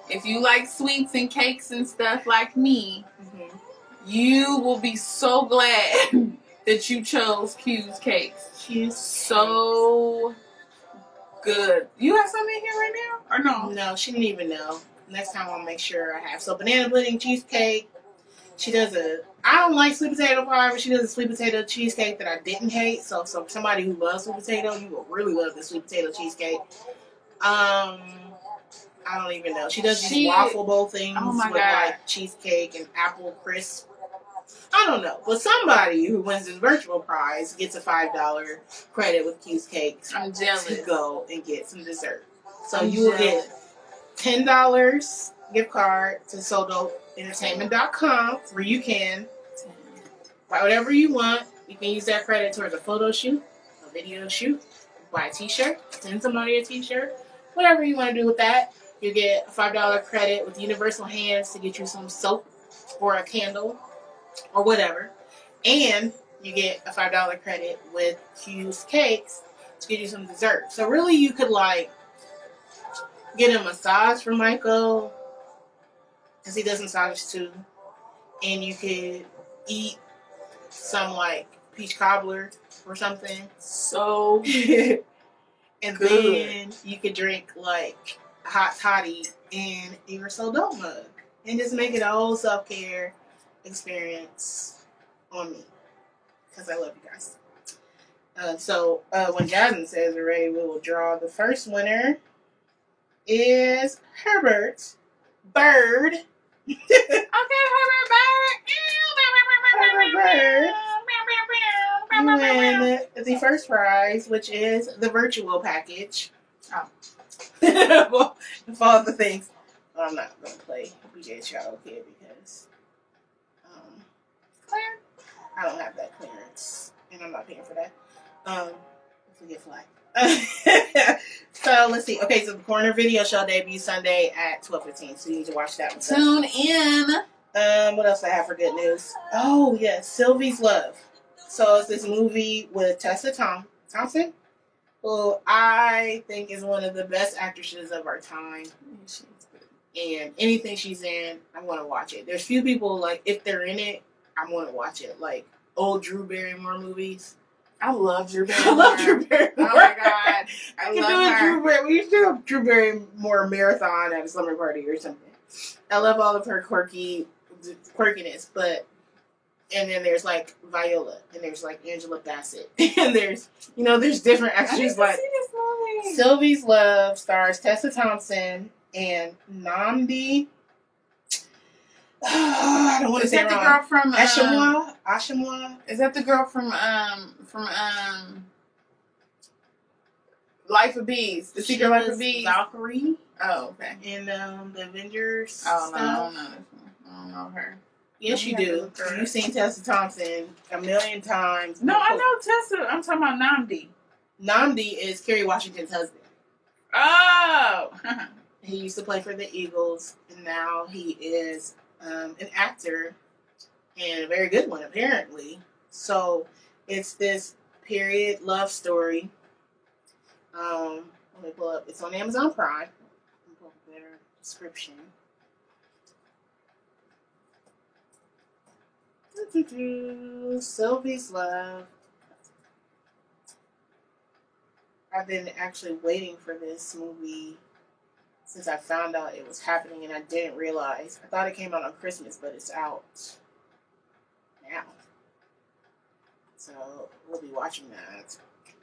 If you like sweets and cakes and stuff like me, Mm-hmm. You will be so glad that you chose Q's cakes. Cheese. So good. You have some in here right now, or no? No, she didn't even know. Next time I'll make sure I have. So banana pudding, cheesecake. She does a. I don't like sweet potato pie, but she does a sweet potato cheesecake that I didn't hate. So, so somebody who loves sweet potato, you will really love the sweet potato cheesecake. Um, I don't even know. She does these She- waffle bowl things Oh with God. like cheesecake and apple crisp. I don't know, but somebody who wins this virtual prize gets a five dollar credit with Q's Cakes I'm to go and get some dessert. So I'm you will jealous. get ten dollars gift card to SoDoEntertainment.com where you can buy whatever you want. You can use that credit towards a photo shoot, a video shoot, buy a T-shirt, send somebody a T-shirt, whatever you want to do with that. You get a five dollar credit with Universal Hands to get you some soap or a candle or whatever, and you get a five dollar credit with Q's Cakes to get you some dessert. So really, you could like get a massage from Michael because he does massages too, and you could eat some like peach cobbler or something, So and Good. then you could drink like hot toddy in your so dope mug, and just make it a whole self care experience on me because I love you guys. Uh, so uh, when Jasmine says we're ready, we will draw the first winner. Is Herbert Bird. Okay, Herbert Bird. Herbert Bird. You win the first prize, which is the virtual package. Oh. well, of all the things, I'm not gonna play BJ Child here because um, I don't have that clearance, and I'm not paying for that. Um, it's a flag. so let's see. Okay, so the corner video shall debut Sunday at 12:15. So you need to watch that one. Tune in. Um, what else I have for good news? Oh yes, Sylvie's Love. So it's this movie with Tessa Tom Thompson, who I think is one of the best actresses of our time. And anything she's in, I want to watch it. There's few people like if they're in it, I want to watch it. Like old Drew Barrymore movies. I love Drew Barrymore. I love Drew Barrymore. Oh my god, I I can do love a. Drew Bar- We should do a Drew Barrymore marathon at a slumber party or something. I love all of her quirky quirkiness, but and then there's like Viola, and there's like Angela Bassett, and there's you know there's different actors like see this movie. Sylvie's Love stars Tessa Thompson and Nnamdi. I don't want to Is say that it the girl from um, Asomugha, Asomugha. Is that the girl from um from um Life of Bees? The Secret Life of Bees. Valkyrie Oh, okay. in um, the Avengers. Oh no, I don't know this one. I don't know her. Yes, you Let me have to do. You've seen Tessa Thompson a million times. No, I know Tessa. I'm talking about Nnamdi. Nnamdi is Kerry Washington's husband. Oh, He used to play for the Eagles, and now he is um, an actor, and a very good one, apparently. So it's this period love story. Um, let me pull up. It's on Amazon Prime. Pull up their description. Sylvie's Love. I've been actually waiting for this movie since I found out it was happening and I didn't realize. I thought it came out on Christmas, but it's out now. So we'll be watching that.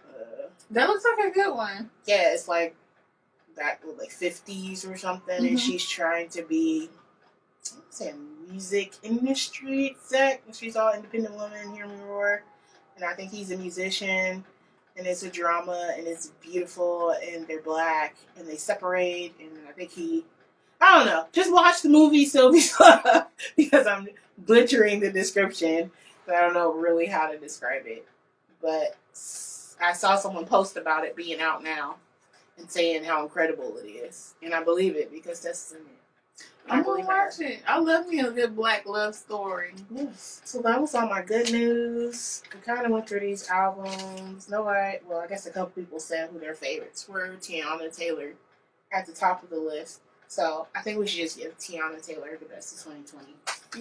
Uh, that looks like a good one. yeah, it's like back with like fifties or something, and Mhm. she's trying to be I would say a music industry exec. and She's all independent woman, hear me roar. And I think he's a musician and it's a drama and it's beautiful and they're black and they separate and I think he I don't know. Just watch the movie Sylvie's Love because I'm butchering the description. I don't know really how to describe it. But I saw someone post about it being out now and saying how incredible it is. And I believe it because that's in it. I'm gonna watch it. I love me a good black love story. Yes. So that was all my good news. We kind of went through these albums. Nobody, well, I guess a couple people said who their favorites were. Teyana Taylor at the top of the list. So I think we should just give Teyana Taylor the best of 2020.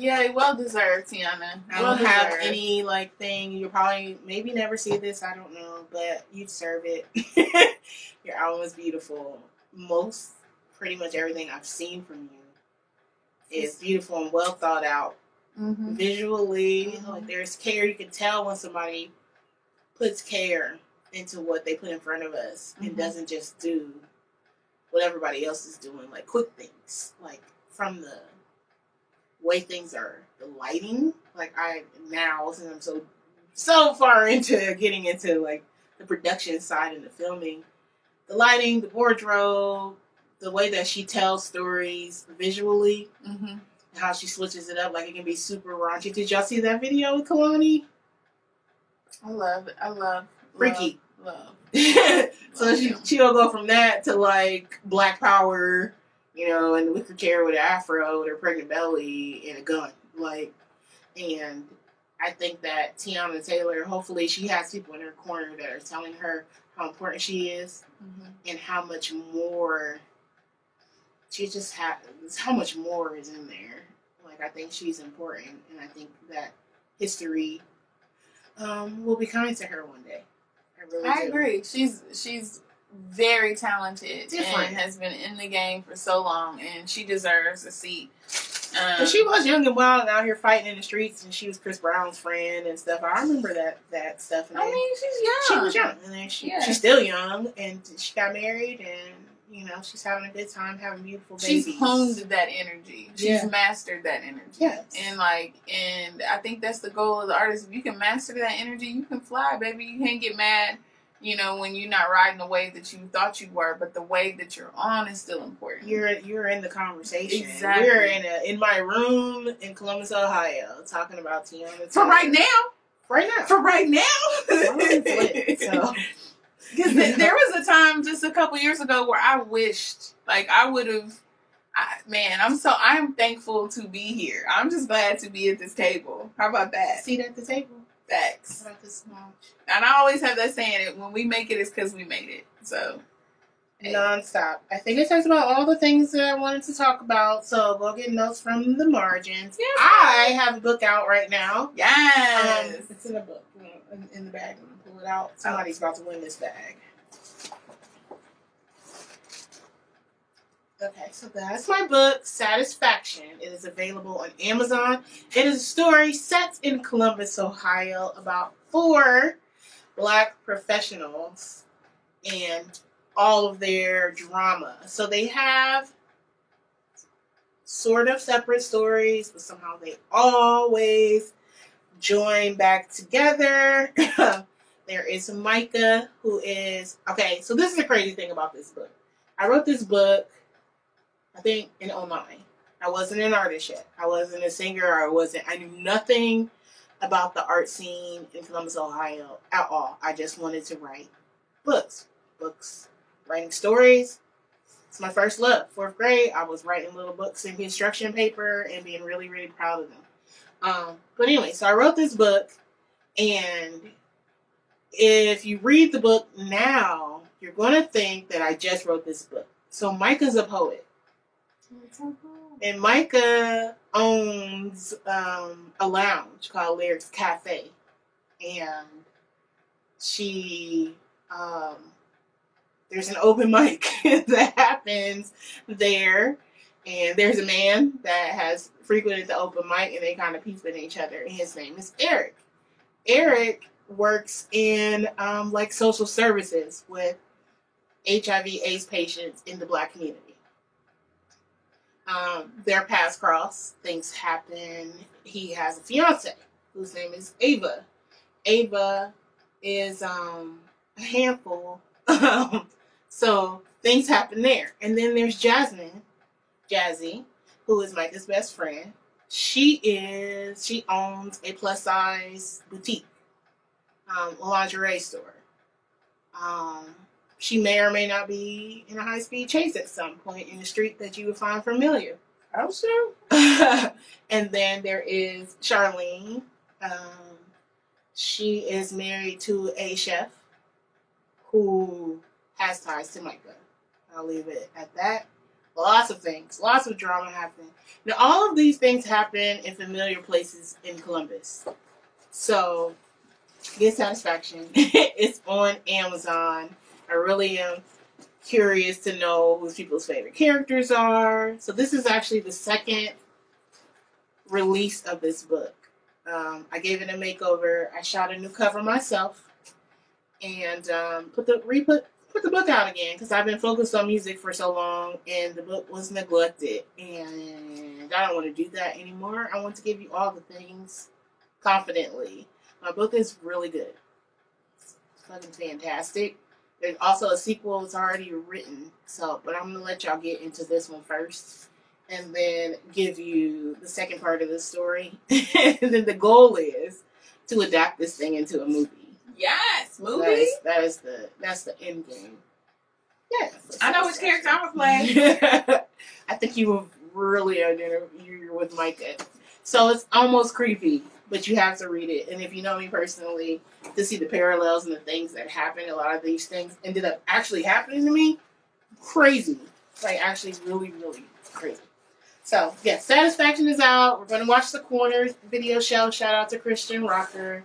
Yeah, well deserved, Teyana. I well don't have deserved. any like thing. You'll probably maybe never see this. I don't know, but you deserve it. Your album is beautiful. Most, pretty much everything I've seen from you is beautiful and well thought out. Mhm. Visually, Mhm. like there's care. You can tell when somebody puts care into what they put in front of us Mhm. and doesn't just do what everybody else is doing, like quick things, like from the way things are, the lighting. Like I now, since I'm so so far into getting into like the production side and the filming, the lighting, the wardrobe, the way that she tells stories visually, Mhm. how she switches it up, like it can be super raunchy. Did y'all see that video with Kehlani? I love it. I love Freaky. Love. so love she him. she'll go from that to like Black Power, you know, and the wicker chair with an afro with her pregnant belly and a gun, like, and I think that Teyana Taylor, hopefully, she has people in her corner that are telling her how important she is Mhm. and how much more she just has, how much more is in there. Like, I think she's important, and I think that history um, will be kind to her one day. I really I do. agree. She's she's very talented Different. and has been in the game for so long, and she deserves a seat. Um, she was young and wild and out here fighting in the streets, and she was Chris Brown's friend and stuff. I remember that that stuff. And I mean, she's young. she was young, and then she Yeah. she's still young, and she got married, and you know she's having a good time, having beautiful babies. She's honed that energy. She's Yeah. mastered that energy. Yes. And like, and I think that's the goal of the artist. If you can master that energy, you can fly, baby. You can't get mad, you know, when you're not riding the wave that you thought you were, but the wave that you're on is still important. You're you're in the conversation. Exactly. We're in a in my room in Columbus, Ohio, talking about Teyana. for right now. right now. For right now. So. Because th- there was a time just a couple years ago where I wished, like, I would have. I, man, I'm so I'm thankful to be here. I'm just glad to be at this table. How about that? seat at the table. Facts. About this small And I always have that saying: "It when we make it, it's because we made it." So, nonstop. I think it talks about all the things that I wanted to talk about. So go get notes from the margins. Yes. I have a book out right now. yes. Um, it's in a book you know, in, in the bag. It out. Somebody's about to win this bag. Okay, so that's my book, Satisfaction. It is available on Amazon. It is a story set in Columbus, Ohio, about four black professionals and all of their drama. So they have sort of separate stories, but somehow they always join back together. there is Micah, who is okay. So this is the crazy thing about this book. I wrote this book, I think in 09. I wasn't an artist yet. I wasn't a singer. I wasn't. I knew nothing about the art scene in Columbus, Ohio at all. I just wanted to write books, books, writing stories. It's my first love. Fourth grade, I was writing little books in construction paper and being really, really proud of them. Um, but anyway, so I wrote this book, and if you read the book now, you're going to think that I just wrote this book. So Micah's a poet, and Micah owns um, a lounge called Lyrics Cafe, and she um, there's an open mic that happens there, and there's a man that has frequented the open mic, and they kind of peep at each other. And his name is Eric. Eric works in um, like social services with HIV/AIDS patients in the Black community. Um, their paths cross. Things happen. He has a fiance whose name is Ava. Ava is um, a handful. so things happen there. And then there's Jasmine, Jazzy, who is Micah's best friend. She is she owns a plus size boutique, um, a lingerie store. Um, she may or may not be in a high speed chase at some point in the street that you would find familiar. Oh, sure. and then there is Charlene. Um, she is married to a chef who has ties to Micah. I'll leave it at that. Lots of things, lots of drama happening. Now, all of these things happen in familiar places in Columbus. So, get satisfaction. it's on Amazon. I really am curious to know who people's favorite characters are. So, this is actually the second release of this book. Um, I gave it a makeover. I shot a new cover myself, and um, put the re put put the book out again because I've been focused on music for so long, and the book was neglected, and I don't want to do that anymore. I want to give you all the things confidently. My book is really good. It's fucking fantastic. There's also a sequel that's already written, so but I'm gonna let y'all get into this one first and then give you the second part of the story. and then the goal is to adapt this thing into a movie. Yes, movie. That is, that is the that's the end game. Yeah, I know which character I was playing. I think you were really you're with Micah. So it's almost creepy, but you have to read it. And if you know me personally, to see the parallels and the things that happen, a lot of these things ended up actually happening to me. Crazy. Like actually really, really crazy. So yeah, Satisfaction is out. We're gonna watch the Corners video show. Shout out to Christian Rocker,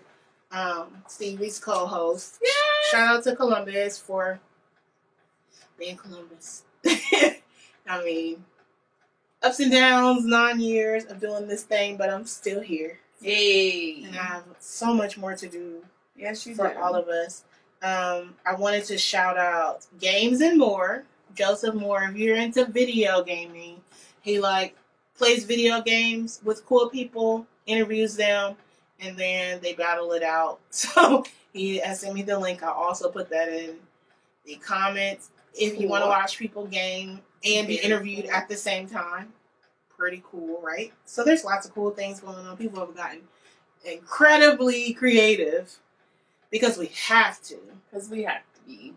um, Stevi's co-host. Yeah. Shout out to Columbus for being Columbus. I mean, ups and downs, nine years of doing this thing, but I'm still here, Yay. and I have so much more to do Yes, you for do. all of us. Um, I wanted to shout out Games and More. Joseph Moore, if you're into video gaming, he like plays video games with cool people, interviews them, and then they battle it out. So he has sent me the link. I also put that in the comments. If you want to watch people game and be interviewed at the same time, pretty cool, right? So there's lots of cool things going on. People have gotten incredibly creative because we have to. Because we have to be.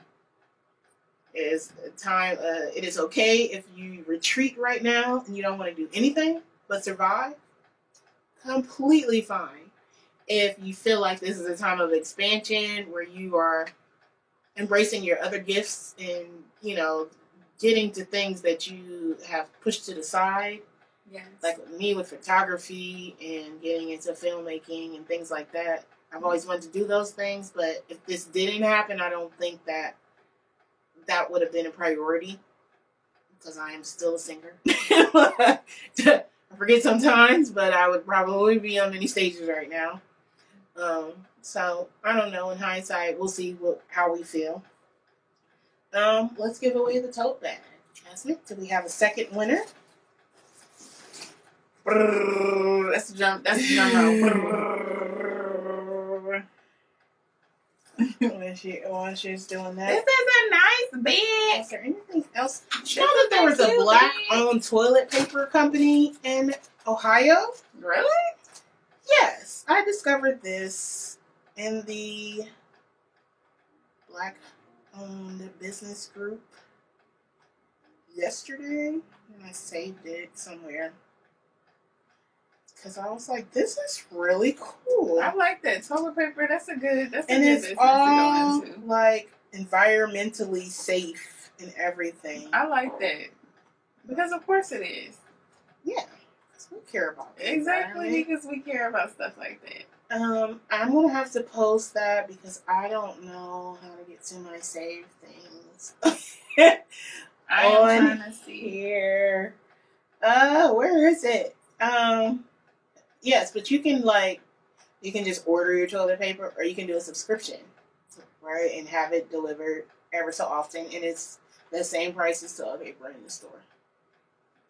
It is time. Uh, it is okay if you retreat right now and you don't want to do anything but survive. Completely fine. If you feel like this is a time of expansion where you are embracing your other gifts and you know getting to things that you have pushed to the side, Yes. like me with photography and getting into filmmaking and things like that. I've always wanted to do those things, but if this didn't happen, I don't think that that would have been a priority because I am still a singer. I forget sometimes, but I would probably be on many stages right now. Um, so I don't know. In hindsight, we'll see what, how we feel. Um, let's give away the tote bag. Jasmine, do we have a second winner? That's the jump. That's the she when she's doing that. This is a nice bed. Is there anything else? This You know that there was a black-owned toilet paper company in Ohio? Really? Yes. I discovered this in the black owned business group yesterday. And I saved it somewhere. Because I was like, this is really cool. I like that toilet paper. That's a good. That's a and good it's business all to go into. like environmentally safe and everything. I like that because of course it is. Yeah, we care about Exactly because we care about stuff like that. Um, I'm gonna have to post that because I don't know how to get to my save things I am trying to see. here. Uh, where is it? Um, yes, but you can like, you can just order your toilet paper, or you can do a subscription, right, and have it delivered ever so often, and it's the same price as toilet paper in the store.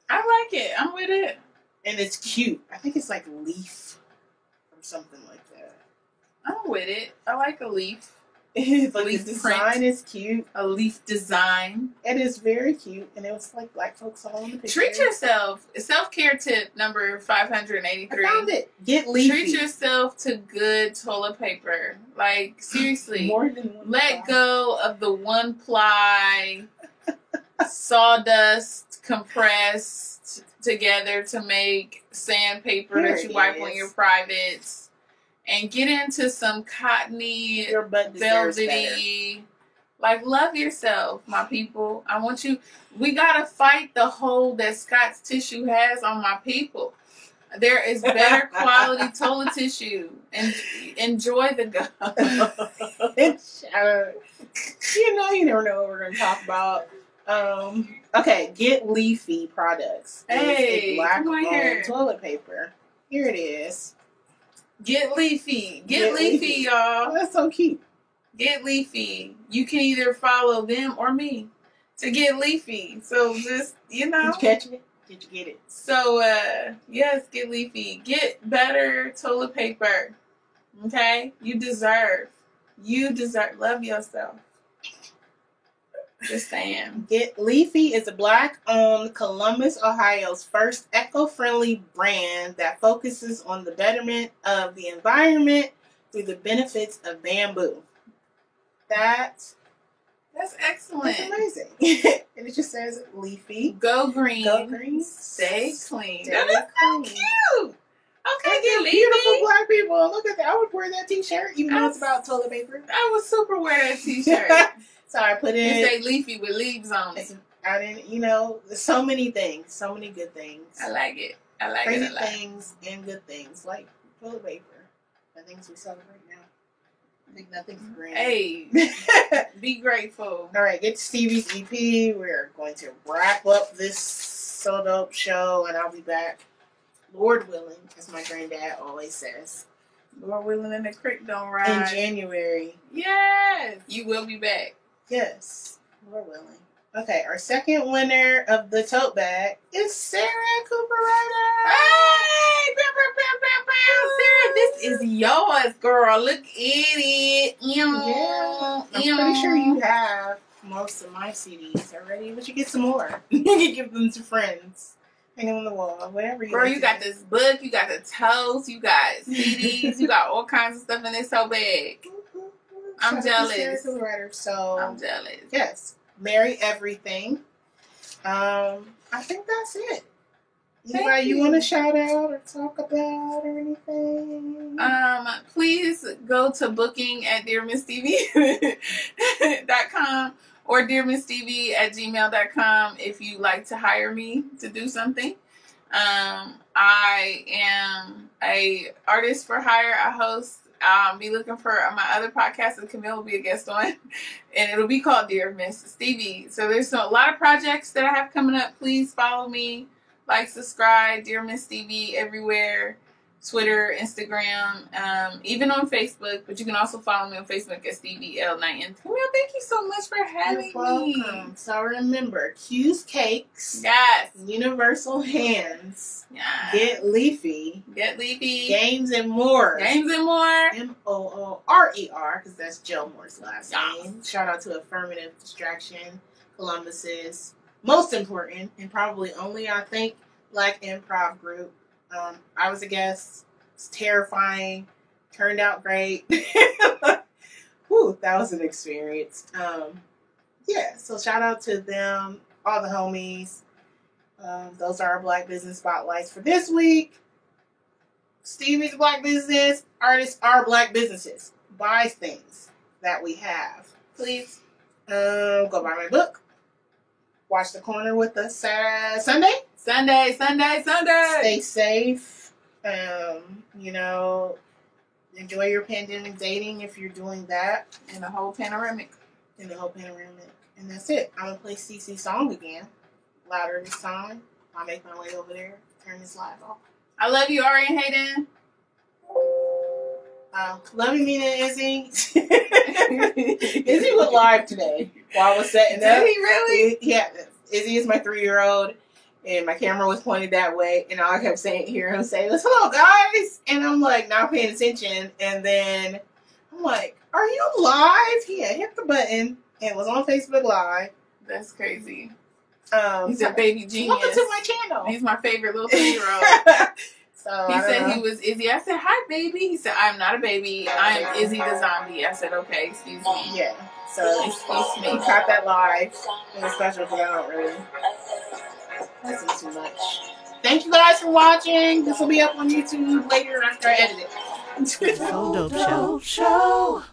I like it. I'm with it. and it's cute. I think it's like leaf or something like that. I'm with it. I like a leaf. but Leaf the print. design is cute. A leaf design. It is very cute, and it was like black folks all in the picture. Treat yourself. Self care tip number five hundred I eighty three. found it. Get leafy. Treat yourself to good toilet paper. Like seriously. More than one Let size. go of the one ply, sawdust, compressed, together to make sandpaper that you wipe is. on your privates, and get into some cottony, Your butt velvety. Like love yourself, my people. I want you. We gotta fight the hold that Scott's tissue has on my people. There is better quality toilet tissue, and enjoy the go. You know, you never know what we're going to talk about. Um, okay, get leafy products. It's Hey, black on toilet paper. Here it is. Get leafy, get, Get leafy, leafy. y'all. That's so cute. Get leafy. You can either follow them or me to get leafy. So just you know. Did you catch it? Did you get it? So uh yes, get leafy. Get better toilet paper. Okay? You deserve. You deserve love yourself. Just saying. Get Leafy is a black owned Columbus, Ohio's first eco friendly brand that focuses on the betterment of the environment through the benefits of bamboo. That's, That's that's excellent. amazing. and it just says Leafy. Go green. Go green. Stay clean. Stay That is so cute. Okay, Look get at beautiful black people. Look at that. I would wear that t shirt even though it's about toilet paper. I would super wear that t-shirt. so I put It in. say leafy with leaves on it. I didn't, you know, so many things, so many good things. I like it. I like crazy it lot. things and good things like toilet paper. The things we celebrate now. I think nothing's mm-hmm. green. Hey, be grateful. All right, get to Stevi's EP. We're going to wrap up this so dope show, and I'll be back, Lord willing, as my granddad always says, Lord willing and the creek don't in. January. Yes, you will be back. Yes, Lord willing. Okay, our second winner of the tote bag is Sarah Cooper Ryder. Hey, pew, pew, pew. Sarah, this is yours, girl. Look at it. Yeah, I'm pretty sure you have most of my CDs already, but you get some more. you can give them to friends, hang them on the wall, whatever you. Girl, like you got do. this book, you got the toast, you got CDs, you got all kinds of stuff in this whole bag. I'm Shout out to jealous. Cooper Ryder. So I'm jealous. yes, marry everything. Um, I think that's it. Thank Anybody you, you. want to shout out or talk about or anything? Um, please go to booking at dearmissstevie.com or dearmissstevie at gmail.com if you like to hire me to do something. Um, I am a artist for hire. I host. Um, be looking for my other podcast that Camille will be a guest on, and it'll be called Dear Ms. Stevi. So there's a lot of projects that I have coming up. Please follow me, like, subscribe, Dear Ms. Stevi everywhere. Twitter, Instagram, um, even on Facebook. But you can also follow me on Facebook at Stevi L Knight. And Camille, thank you so much for having You're me. welcome. So remember, Q's Cakes, Yes. Universal Hands, yes. Get Leafy, Get Leafy. Games and More. Games and more. M O O R E R, because that's Joe Moore's last Yes. name. Shout out to Affirmative Distraction, Columbus's most important and probably only, I think, black improv group. Um, I was a guest. It's terrifying. Turned out great. Whew, that was an experience. Um, yeah, so shout out to them, all the homies. Um, those are our Black Business Spotlights for this week. Stevi's Black Business. Artists are Black businesses. Buy things that we have. Please. Um, go buy my book. Watch the corner with us uh, Sunday. Sunday, Sunday, Sunday. Stay safe. Um, you know, enjoy your pandemic dating if you're doing that And the whole panoramic. in the whole panoramic. And that's it. I'm gonna play CC song again. Louder this time. I'll make my way over there. Turn this live off. I love you, Ari and Hayden. Uh, love you, Mina and Izzy. Izzy was live today while I was setting up. Did he really? Yeah, Izzy is my three year old, and my camera was pointed that way, and all I kept saying, hear him say was, "Hello, guys," and I'm like not paying attention, and then I'm like, "Are you live?" He had hit the button and was on Facebook Live. That's crazy. Um, He's a baby genius. welcome to my channel. He's my favorite little three year old. so He said know. he was Izzy. I said, Hi, baby. He said, I'm not a baby. I'm Izzy the zombie. I said, Okay, excuse me. yeah. So Excuse he me. caught that live. It was special because I don't really listen too much. thank you guys for watching. This will be up on YouTube later after I edit it. So dope show. show.